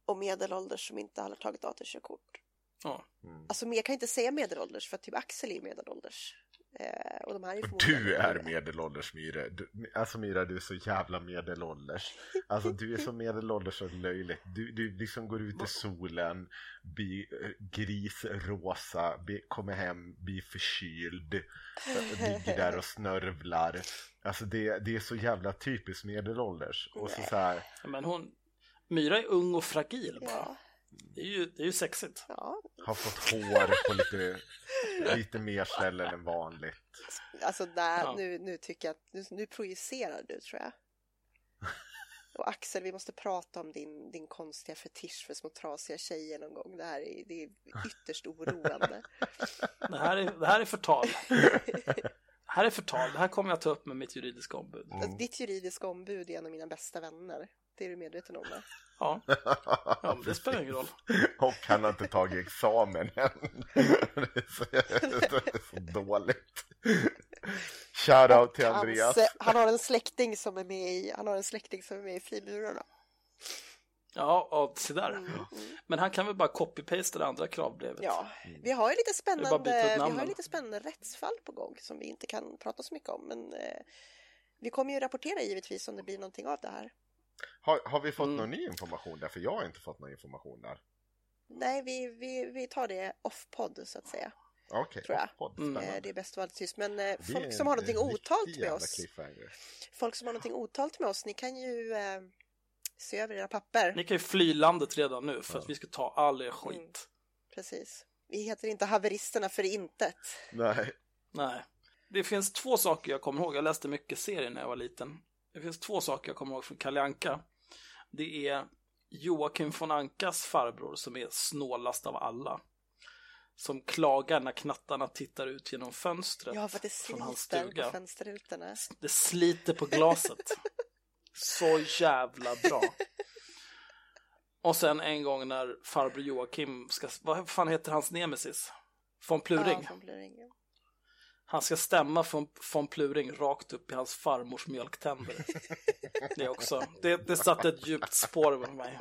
Och medelålders som inte har tagit datorkörkort.
Ja.
Mm. Alltså jag kan inte säga medelålders för typ Axel är medelålders. Eh, och de här är
du är medelålders Myra. Du, alltså Myra, du är så jävla medelålders. Alltså du är så medelålders och löjligt. Du, du liksom går ut i solen, blir eh, grisrosa, blir, kommer hem, blir förkyld, *laughs* ligger där och snörvlar. Alltså det, det är så jävla typiskt medelålders. Och så, så här...
Men hon, Myra är ung och fragil bara. Ja. Det är ju, det är ju sexigt.
Ja.
Har fått hår på lite Lite mer ställen än vanligt.
Alltså där, ja. nu, nu tycker jag att nu, nu projicerar du tror jag. Och Axel, vi måste prata om din, din konstiga fetisch för små trasiga tjejer någon gång. Det här är, det är ytterst oroande.
det, här är, det här är förtal. *laughs* Här är förtal. Det här kommer jag ta upp med mitt juridiska ombud.
Mm. Ditt juridiska ombud är en av mina bästa vänner. Det är du medveten om va?
Ja, ja det spelar ingen roll.
Och han har inte tagit examen än. Det är så, det är så dåligt. Shoutout till Andreas. Hans,
han har en släkting som är med i, han har en släkting som är med i Frimurarna.
Ja, och se där. Mm, mm. Men han kan väl bara copy-paste det andra kravbrevet.
Ja, vi har ju lite spännande, vi har lite spännande rättsfall på gång som vi inte kan prata så mycket om. Men eh, vi kommer ju rapportera givetvis om det blir någonting av det här.
Har, har vi fått mm. någon ny information där? För jag har inte fått någon information där.
Nej, vi, vi, vi tar det off-podd så att säga.
Okej, okay,
off-podd. Mm. Eh, det är bäst att vara tyst. Men eh, folk som har någonting otalt med oss. Folk som har någonting otalt med oss, ni kan ju eh, se över era papper.
Ni kan ju fly landet redan nu för ja. att vi ska ta all er skit. Mm.
Precis. Vi heter inte haveristerna för intet.
Nej.
Nej. Det finns två saker jag kommer ihåg. Jag läste mycket serier när jag var liten. Det finns två saker jag kommer ihåg från Kalle Anka. Det är Joakim von Ankas farbror som är snålast av alla. Som klagar när knattarna tittar ut genom fönstret
ja, för det från hans stuga. På fönsterrutorna.
Det sliter på glaset. *laughs* Så jävla bra. Och sen en gång när farbror Joakim ska, vad fan heter hans nemesis? Von Pluring.
Ja, von Pluring ja.
Han ska stämma från von Pluring rakt upp i hans farmors mjölktänder. Det också. Det, det satte ett djupt spår med mig.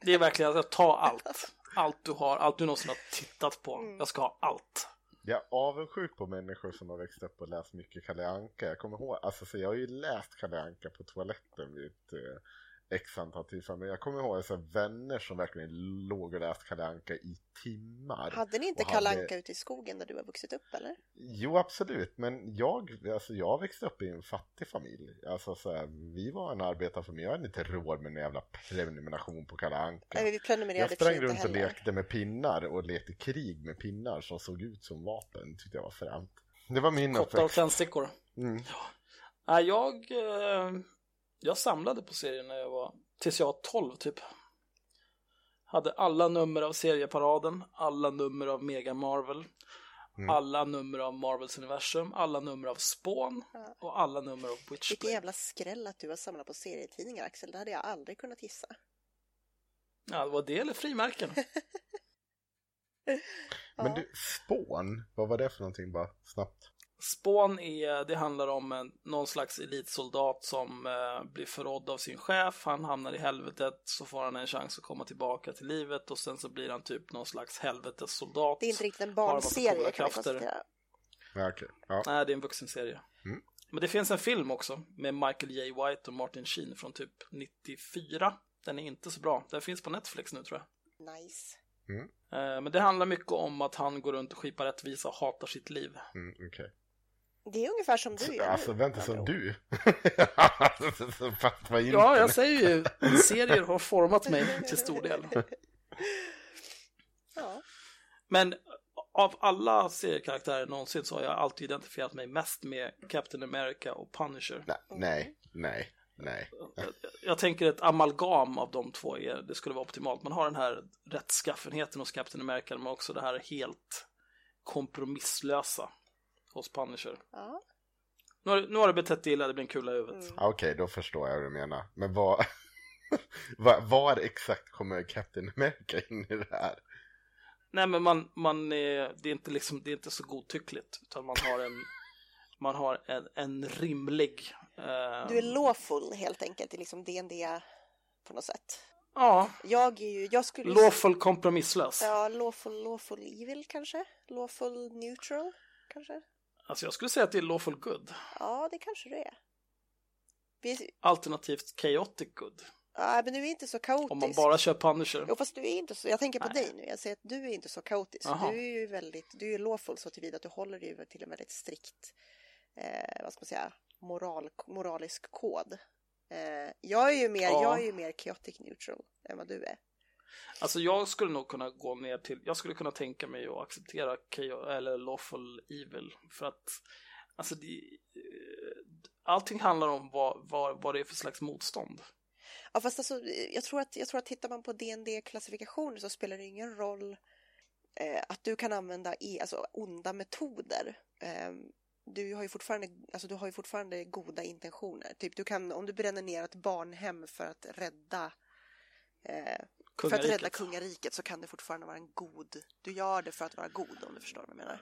Det är verkligen att ta allt. Allt du har, allt du någonsin har tittat på. Jag ska ha allt.
Jag är avundsjuk på människor som har växt upp och läst mycket Kalle Anka. Jag kommer ihåg, alltså så jag har ju läst Kalle Anka på toaletten vid ett eh, x antal tillfällen. Men jag kommer ihåg så vänner som verkligen låg och läste Kalle Anka i timmar.
Hade ni inte Kalle Anka hade... ute i skogen där du har vuxit upp eller?
Jo absolut, men jag, alltså, jag växte upp i en fattig familj. Alltså, så här, vi var en arbetarfamilj, jag hade inte råd med en jävla prenumeration på Kalle Anka.
Nej, vi
prenumererade jag sprang runt och lekte med pinnar och lekte krig med pinnar som såg ut som vapen. tyckte jag var fränt. Det var min
Kottar och tändstickor. Mm. Ja. Jag... Eh jag samlade på serien när jag var, tills jag var 12 typ. Hade alla nummer av serieparaden, alla nummer av Mega Marvel, mm. alla nummer av Marvels universum, alla nummer av Spawn och alla nummer av Witchblade.
Vilken jävla skräll att du har samlat på serietidningar Axel, det hade jag aldrig kunnat gissa.
Ja, det var det eller frimärken. *laughs*
Men du, Spawn, vad var det för någonting bara snabbt?
Spawn är, det handlar om en, någon slags elitsoldat som eh, blir förrådd av sin chef. Han hamnar i helvetet, så får han en chans att komma tillbaka till livet och sen så blir han typ någon slags helvetessoldat.
Det är inte riktigt en barnserie kan
ja, okay. ja.
Nej, det är en vuxenserie. Mm. Men det finns en film också med Michael J. White och Martin Sheen från typ 94. Den är inte så bra. Den finns på Netflix nu tror
jag. Nice.
Mm.
Eh, men det handlar mycket om att han går runt och skipar rättvisa och hatar sitt liv.
Mm, okay.
Det är ungefär som du gör.
Alltså vänta, som du? *laughs*
ja, jag säger ju, serier har format mig till stor del.
Ja.
Men av alla seriekaraktärer någonsin så har jag alltid identifierat mig mest med Captain America och Punisher.
Nej, nej, nej.
Jag, jag tänker ett amalgam av de två är, det skulle vara optimalt. Man har den här rättskaffenheten hos Captain America men också det här helt kompromisslösa hos Punisher.
Ja.
Nu har, nu har du betett dig illa, det blir en kula i huvudet. Mm.
Okej, okay, då förstår jag vad du menar. Men vad, *laughs* var, var exakt kommer Captain America in i det här?
Nej, men man, man är, det, är inte liksom, det är inte så godtyckligt, utan man har en, *laughs* man har en, en rimlig...
Eh... Du är lawful helt enkelt i liksom DND på något sätt.
Ja.
Jag är ju, jag skulle...
Lawful kompromisslös.
Ja, lawful, lawful evil kanske? Lawful neutral kanske?
Alltså jag skulle säga att det är lawful good.
Ja, det kanske det är.
Vi... Alternativt chaotic good.
Ja, men du är inte så kaotisk.
Om man bara kör Punisher.
Jo, fast du är inte så. Jag tänker på Nej. dig nu. Jag säger att du är inte så kaotisk. Aha. Du är ju väldigt, du är lawful så tillvida att du håller dig till en väldigt strikt, eh, vad ska man säga, moral, moralisk kod. Eh, jag är ju mer, ja. jag är ju mer chaotic neutral än vad du är.
Alltså jag skulle nog kunna gå ner till, jag skulle kunna tänka mig att acceptera KO, eller lawful evil för att alltså det, eh, allting handlar om vad, vad, vad det är för slags motstånd.
Ja fast alltså jag tror att, jag tror att tittar man på DND klassifikationer så spelar det ingen roll eh, att du kan använda e, alltså onda metoder. Eh, du har ju fortfarande, alltså du har ju fortfarande goda intentioner. Typ du kan, om du bränner ner ett barnhem för att rädda eh, för att rädda kungariket så kan det fortfarande vara en god, du gör det för att vara god om du förstår vad jag menar.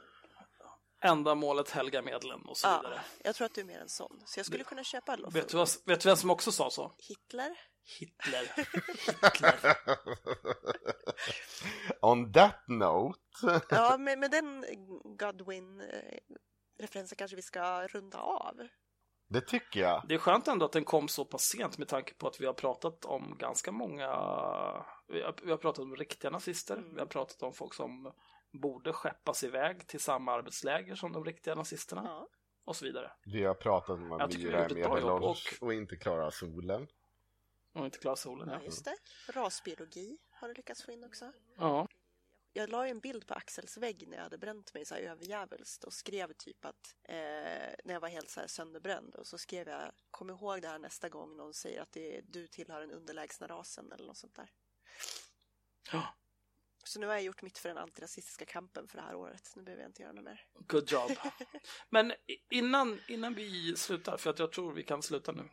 Ändamålet helga medlen och så ja, vidare.
Jag tror att du är mer en sån, så jag skulle kunna köpa Lawful.
Vet vet du vem som också sa så?
Hitler?
Hitler. *laughs* Hitler. *laughs*
On that note.
ja, med, med den Godwin-referensen kanske vi ska runda av.
Det tycker jag.
Det är skönt ändå att den kom så pass sent med tanke på att vi har pratat om ganska många, vi har, vi har pratat om riktiga nazister, mm. vi har pratat om folk som borde skeppas iväg till samma arbetsläger som de riktiga nazisterna. Ja. Och så vidare.
Vi har pratat om att vi är medelålders och... och inte klarar solen.
Och inte klarar solen, ja.
ja. Just det. Rasbiologi har du lyckats få in också.
Ja.
Jag la en bild på Axels vägg när jag hade bränt mig så här överjävulskt och skrev typ att eh, när jag var helt så här sönderbränd och så skrev jag kom ihåg det här nästa gång någon säger att det är, du tillhör den underlägsna rasen eller något sånt där.
Ja.
Så nu har jag gjort mitt för den antirasistiska kampen för det här året. Nu behöver jag inte göra något mer.
Good job. *laughs* Men innan, innan vi slutar, för att jag tror vi kan sluta nu.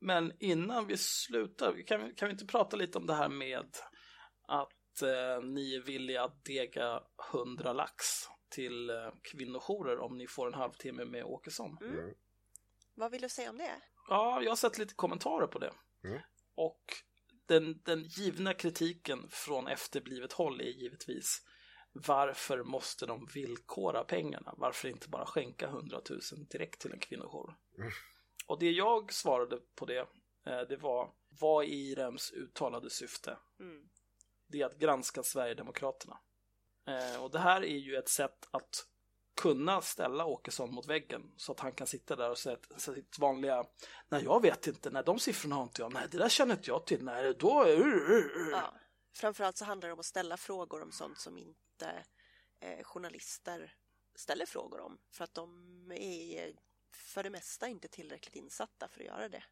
Men innan vi slutar, kan kan vi inte prata lite om det här med att eh, ni är villiga att dega 100 lax till eh, kvinnojourer om ni får en halvtimme med Åkesson?
Mm. Mm. Vad vill du säga om det?
Ja, jag har sett lite kommentarer på det.
Mm.
Och den, den givna kritiken från efterblivet håll är givetvis varför måste de villkora pengarna? Varför inte bara skänka 100 000 direkt till en kvinnojour? Mm. Och det jag svarade på det, eh, det var vad är IREMs uttalade syfte?
Mm.
Det är att granska Sverigedemokraterna. Eh, och det här är ju ett sätt att kunna ställa Åkesson mot väggen så att han kan sitta där och säga sitt vanliga Nej, jag vet inte, nej, de siffrorna har inte jag, nej, det där känner inte jag till, nej, då... Uh, uh, uh.
Ja. Framförallt så handlar det om att ställa frågor om sånt som inte eh, journalister ställer frågor om för att de är för det mesta inte tillräckligt insatta för att göra det.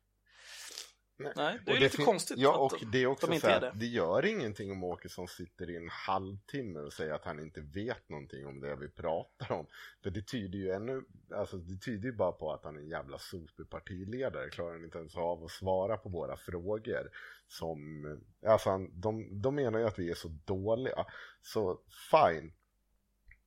Nej, Nej det är lite konstigt.
Ja, och det är också de så här, det. det gör ingenting om Åkesson sitter i en halvtimme och säger att han inte vet någonting om det vi pratar om. För det tyder ju ännu, alltså det tyder ju bara på att han är en jävla superpartiledare. Klarar inte ens av att svara på våra frågor. Som, alltså han, de, de menar ju att vi är så dåliga. Så fine,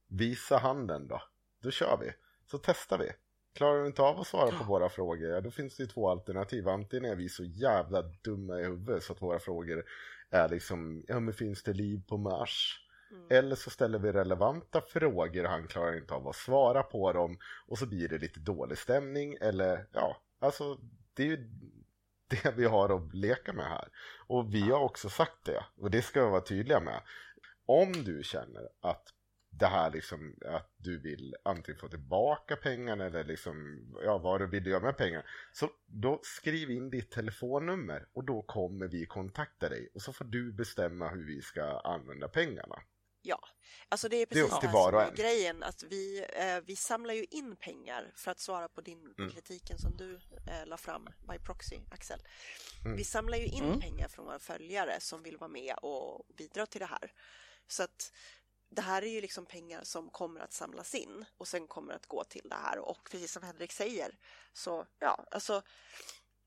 visa handen då. Då kör vi. Så testar vi. Klarar du inte av att svara på våra frågor, ja, då finns det ju två alternativ. Antingen är vi så jävla dumma i huvudet så att våra frågor är liksom, ja men finns det liv på Mars? Mm. Eller så ställer vi relevanta frågor och han klarar inte av att svara på dem och så blir det lite dålig stämning eller ja, alltså det är ju det *laughs* vi har att leka med här. Och vi har också sagt det och det ska vi vara tydliga med. Om du känner att det här liksom att du vill antingen få tillbaka pengarna eller liksom, ja vad du vill göra med pengarna. Så då skriv in ditt telefonnummer och då kommer vi kontakta dig och så får du bestämma hur vi ska använda pengarna.
Ja, alltså det är precis det, är det som är grejen att vi, eh, vi samlar ju in pengar för att svara på din mm. kritiken som du eh, la fram by proxy, Axel. Mm. Vi samlar ju in mm. pengar från våra följare som vill vara med och bidra till det här. Så att det här är ju liksom pengar som kommer att samlas in och sen kommer att gå till det här och precis som Henrik säger så ja, alltså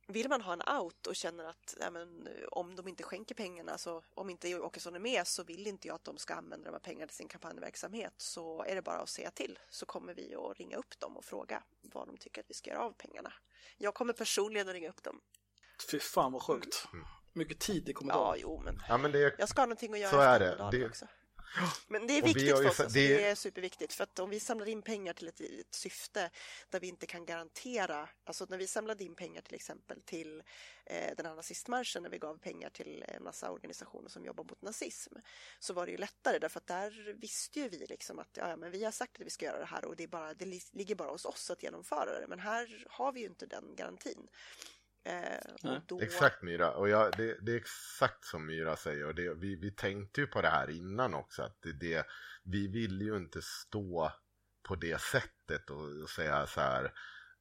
vill man ha en out och känner att ja, men, om de inte skänker pengarna, så om inte Åkesson är med så vill inte jag att de ska använda de här pengarna till sin kampanjverksamhet så är det bara att säga till så kommer vi att ringa upp dem och fråga vad de tycker att vi ska göra av pengarna. Jag kommer personligen att ringa upp dem.
Fy fan vad sjukt. Mm. Mycket tid det kommer
ta. Ja, jo, men,
ja, men det,
jag ska ha någonting att göra
så är det. det,
också. Men det är viktigt för oss, alltså. det... är superviktigt för att om vi samlar in pengar till ett, ett, syfte där vi inte kan garantera, alltså när vi samlade in pengar till exempel till eh, den här nazistmarschen när vi gav pengar till en massa organisationer som jobbar mot nazism så var det ju lättare därför att där visste ju vi liksom att ja, men vi har sagt att vi ska göra det här och det, är bara, det ligger bara hos oss att genomföra det men här har vi ju inte den garantin. Eh, då...
Exakt Myra, och jag, det, det, är exakt som Myra säger och det, vi, vi tänkte ju på det här innan också att det, det, vi vill ju inte stå på det sättet och, och säga så här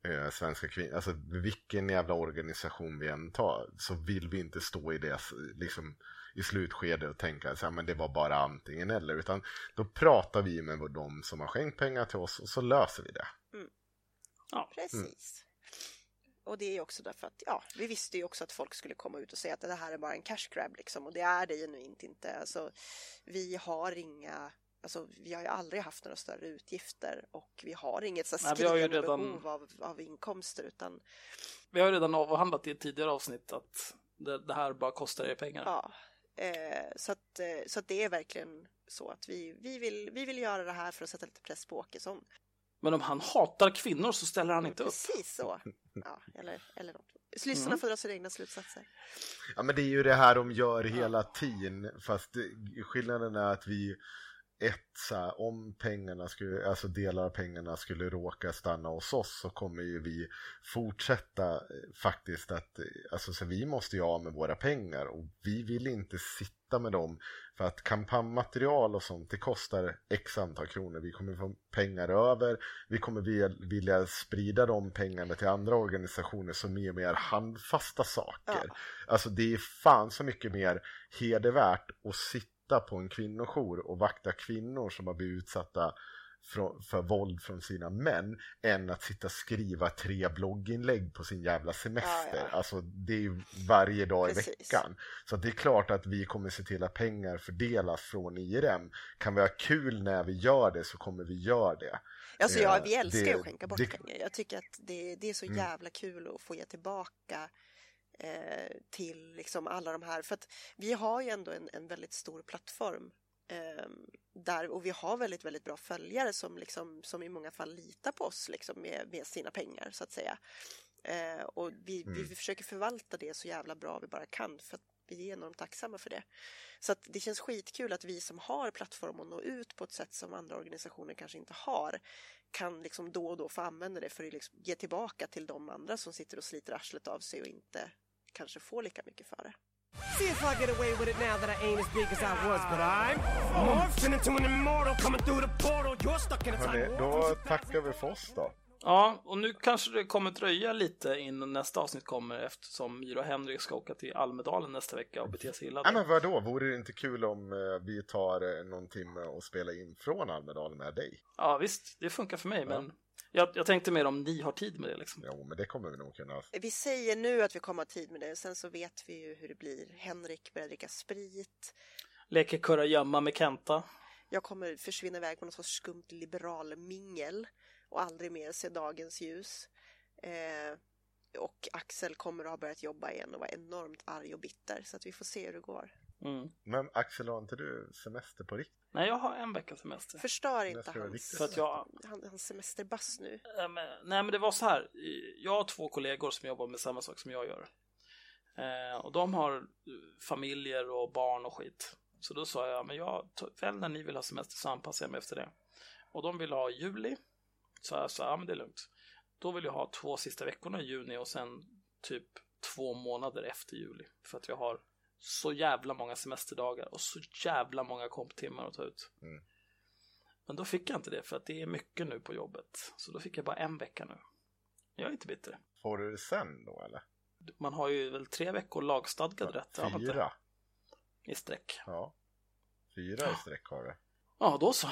eh, svenska kvinnor, alltså vilken jävla organisation vi än tar så vill vi inte stå i det liksom i slutskedet och tänka så här, men det var bara antingen eller utan då pratar vi med de som har skänkt pengar till oss och så löser vi det.
Mm. Ja, precis. Mm. Och det är också därför att, ja, vi visste ju också att folk skulle komma ut och säga att det här är bara en cash grab liksom och det är det genuint inte. Alltså, vi har inga Alltså, vi har ju aldrig haft några större utgifter och vi har inget så Nej, skrivande redan... behov av, av inkomster utan
Vi har ju redan avhandlat i ett tidigare avsnitt att det, det här bara kostar er pengar.
Ja, eh, så, att, eh, så att det är verkligen så att vi, vi, vill, vi vill göra det här för att sätta lite press på Åkesson.
Men om han hatar kvinnor så ställer han inte upp.
Precis så. Ja, eller, eller något. Lyssnarna mm. får dra sina egna slutsatser.
Ja, men det är ju det här de gör hela tiden. Fast skillnaden är att vi ett, så här, om pengarna skulle, alltså delar av pengarna skulle råka stanna hos oss så kommer ju vi fortsätta eh, faktiskt att, eh, alltså så vi måste ju av med våra pengar och vi vill inte sitta med dem för att kampanjmaterial och sånt det kostar x antal kronor. Vi kommer få pengar över, vi kommer vilja sprida de pengarna till andra organisationer som är mer handfasta saker. Ja. Alltså det är fan så mycket mer hedervärt att sitta sitta på en kvinnojour och vakta kvinnor som har blivit utsatta för, för våld från sina män än att sitta och skriva tre blogginlägg på sin jävla semester. Ja, ja. Alltså det är ju varje dag Precis. i veckan. Så det är klart att vi kommer se till att pengar fördelas från IRM. Kan vi ha kul när vi gör det så kommer vi göra det.
Alltså ja, vi älskar det, att skänka bort det, pengar. Jag tycker att det, det är så mm. jävla kul att få ge tillbaka eh, till liksom alla de här. För att vi har ju ändå en, en väldigt stor plattform eh, där och vi har väldigt, väldigt bra följare som, liksom, som i många fall litar på oss liksom, med, med sina pengar så att säga. Eh, och vi, mm. vi försöker förvalta det så jävla bra vi bara kan för att vi är enormt tacksamma för det. Så att det känns skitkul att vi som har plattform att nå ut på ett sätt som andra organisationer kanske inte har kan liksom då och då få använda det för att liksom ge tillbaka till de andra som sitter och sliter arslet av sig och inte kanske får lika mycket för det. See if I get away with it now that I ain't as big as I was, but I'm morphing into an immortal coming through the portal. You're stuck in a time
Då tackar vi för oss då.
Ja, och nu kanske det kommer dröja lite innan nästa avsnitt kommer eftersom Myra och Henrik ska åka till Almedalen nästa vecka och bete sig illa.
Ja, men vadå, vore det inte kul om eh, vi tar eh, någon timme och spelar in från Almedalen med dig?
Ja, visst, det funkar för mig, ja. men jag, jag, tänkte mer om ni har tid med det liksom.
Jo, men det kommer vi nog kunna.
Vi säger nu att vi kommer ha tid med det, sen så vet vi ju hur det blir. Henrik börjar dricka sprit.
Leker kurragömma med Kenta.
Jag kommer försvinna iväg på något sorts skumt liberal mingel och aldrig mer se dagens ljus. Eh, och Axel kommer att ha börjat jobba igen och vara enormt arg och bitter så att vi får se hur det går.
Mm. Men Axel, har inte du semester på riktigt?
Nej, jag har en veckas semester.
Förstör inte hans, för att jag... hans semesterbass nu.
Äh, men, nej, men det var så här. Jag har två kollegor som jobbar med samma sak som jag gör. Eh, och de har familjer och barn och skit. Så då sa jag, men jag, väl när ni vill ha semester så anpassar jag mig efter det. Och de vill ha juli. Så jag sa, ja men det är lugnt. Då vill jag ha två sista veckorna i juni och sen typ två månader efter juli. För att jag har så jävla många semesterdagar och så jävla många komptimmar att ta ut. Mm. Men då fick jag inte det för att det är mycket nu på jobbet. Så då fick jag bara en vecka nu. Jag är inte bitter.
Får du det sen då eller?
Man har ju väl tre veckor lagstadgad ja, rätt.
Fyra?
I sträck.
Ja. Fyra i sträck har du.
Ja, då så.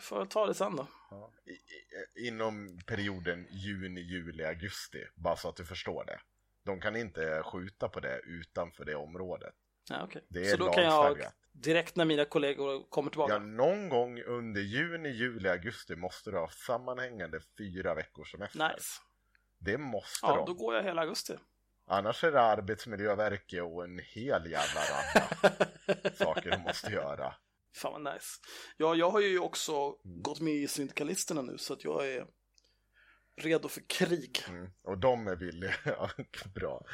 Får jag ta det sen då.
Ja. I, inom perioden juni, juli, augusti. Bara så att du förstår det. De kan inte skjuta på det utanför det området.
Ja, okay. Det är Så då kan jag direkt när mina kollegor kommer tillbaka?
Ja, någon gång under juni, juli, augusti måste du ha sammanhängande fyra veckors semester.
Nice.
Det måste
ja, de. Ja, då går jag hela augusti.
Annars är det Arbetsmiljöverket och en hel jävla radda *laughs* saker du måste göra.
Fan vad nice. Ja, jag har ju också mm. gått med i syndikalisterna nu så att jag är redo för krig.
Mm, och de är villiga. *laughs* Bra.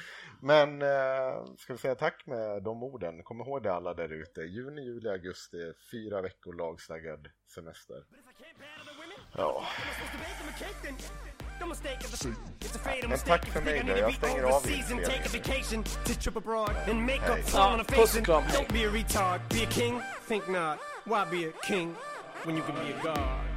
Men eh, ska vi säga tack med de orden. Kom ihåg det alla där ute. Juni, juli, augusti, fyra veckor lagstadgad semester. Ja. Men tack för mig då, jag stänger av inspelningen.
Ja, puss och kram, hej.
Don't be a retard, be a king, think not. Why be a king when you can be a god?